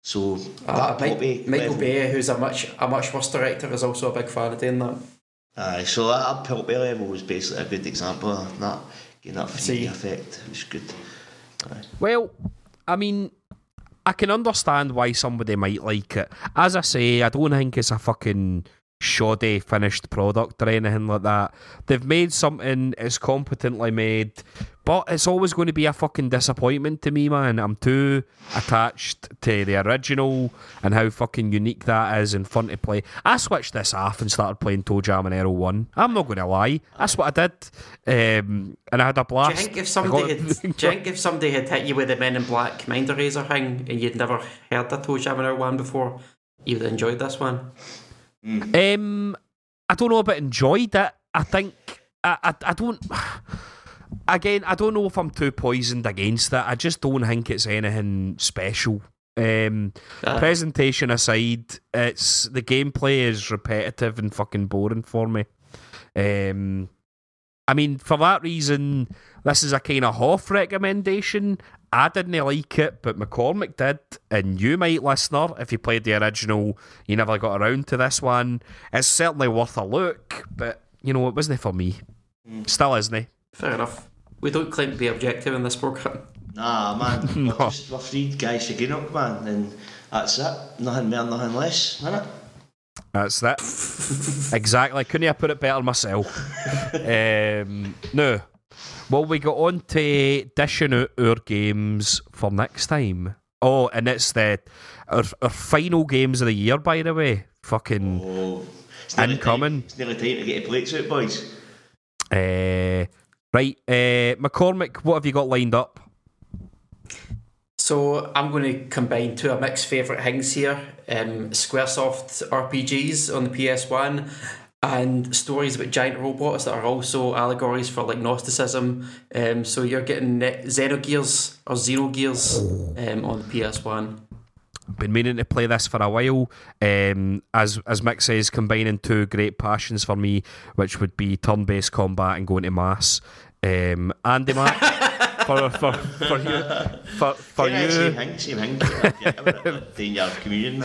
So Uh, that Mike- probably Michael Bay, who's a much a much worse director, is also a big fan of doing that. Aye, so that, that Pulp Bay level was basically a good example of that, getting that 3D See. effect. It was good. Aye. Well, I mean, I can understand why somebody might like it. As I say, I don't think it's a fucking shoddy finished product or anything like that. They've made something, it's competently made, but it's always going to be a fucking disappointment to me, man. I'm too attached to the original and how fucking unique that is and fun to play. I switched this off and started playing ToeJam and Earl 1. I'm not going to lie. That's what I did. Um, and I had a Do you blast. think if somebody got- [laughs] had, do you think if somebody had hit you with the Men in Black Commander Razor thing and you'd never heard the ToeJam and Earl one before, you'd have enjoyed this one? Um, I don't know about enjoyed it. I think I, I, I don't. [sighs] Again, I don't know if I'm too poisoned against it. I just don't think it's anything special. Um, Uh, presentation aside, it's the gameplay is repetitive and fucking boring for me. Um, I mean, for that reason, this is a kind of Hoff recommendation. I didn't like it, but McCormick did, and you might, listener, if you played the original, you never got around to this one. It's certainly worth a look, but you know, it wasn't for me. Still isn't. fair enough. We don't claim to be objective in this programme. Nah, man, [laughs] No. we're just we're three guys shaking up, man, and that's it. Nothing more, nothing less, innit? That's that. [laughs] exactly. Couldn't I put it better myself? [laughs] um, no. Well, we got on to dishing out our games for next time. Oh, and it's the our, our final games of the year, by the way. Fucking Oh, it's nearly Incoming. Time, it's nearly time to get your plates out, boys. uh, right. Uh, McCormick, what have you got lined up? So I'm going to combine two of Mick's favourite things here: um, SquareSoft RPGs on the PS1, and stories about giant robots that are also allegories for like Gnosticism. Um, so you're getting Ne- Xenogears or Xenogears um, on the PS1. Been meaning to play this for a while. Um, as as Mick says, combining two great passions for me, which would be turn-based combat and going to mass. Um, Andy Mac, [laughs] for for for you, for, for yeah, same you, thing, same thing. yeah, communion.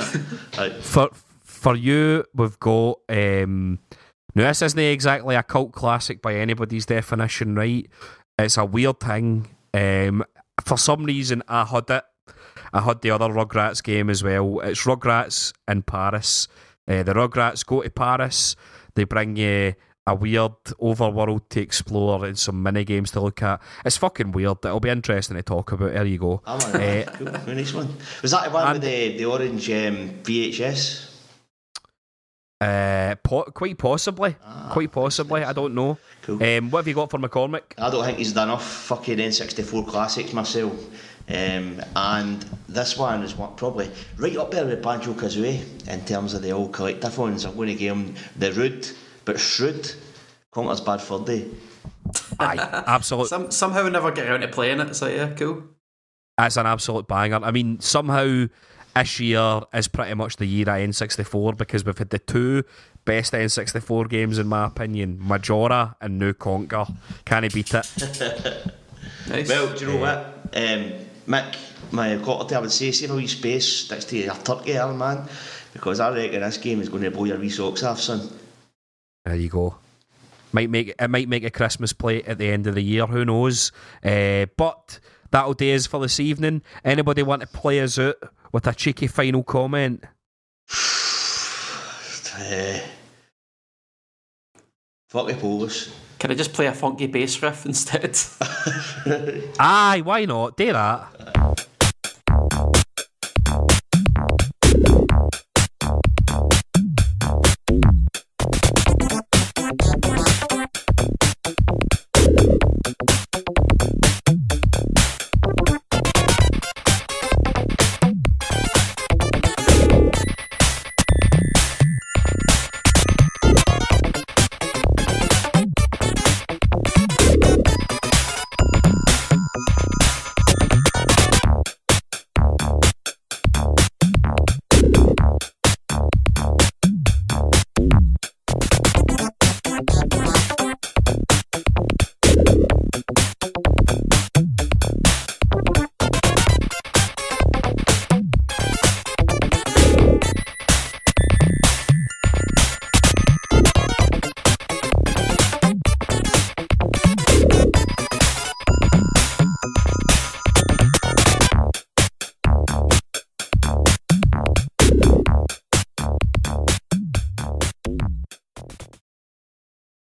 Right. for for you, we've got. Um, now this isn't exactly a cult classic by anybody's definition, right? It's a weird thing. Um, for some reason, I had it. I had the other Rugrats game as well. It's Rugrats in Paris. Uh, the Rugrats go to Paris. They bring you a weird overworld to explore and some mini games to look at. It's fucking weird. It'll be interesting to talk about. There you go. On Eh, cool, very nice one. Was that the one with the, the orange um, VHS? Uh, po- quite possibly. Ah, quite possibly. I don't know. Cool. Um, what have you got for McCormick? I don't think he's done enough fucking N64 classics myself. Um, and this one is what probably right up there with Banjo Kazooie in terms of the old collectathons. I'm going to give him the rude but shrewd Conker's Bad Fur Day. Aye, absolute. Some somehow I never get around to playing it. So yeah, cool. That's an absolute banger. I mean, somehow this year is pretty much the year of N64 because we've had the two best N64 games in my opinion, Majora and New Conker. Can he beat it? [laughs] Nice. Well, do you know what? Um, Mick, my quality, I would say, save a wee space next to your turkey there, man. Because I reckon this game is going to blow your wee socks off, son. There you go. Might make it might make a Christmas plate at the end of the year. Who knows? Uh, but that'll do us for this evening. Anybody want to play us out with a cheeky final comment? Uh, [sighs] fuck the Polish. Can I just play a funky bass riff instead? [laughs] Aye, why not? Do that.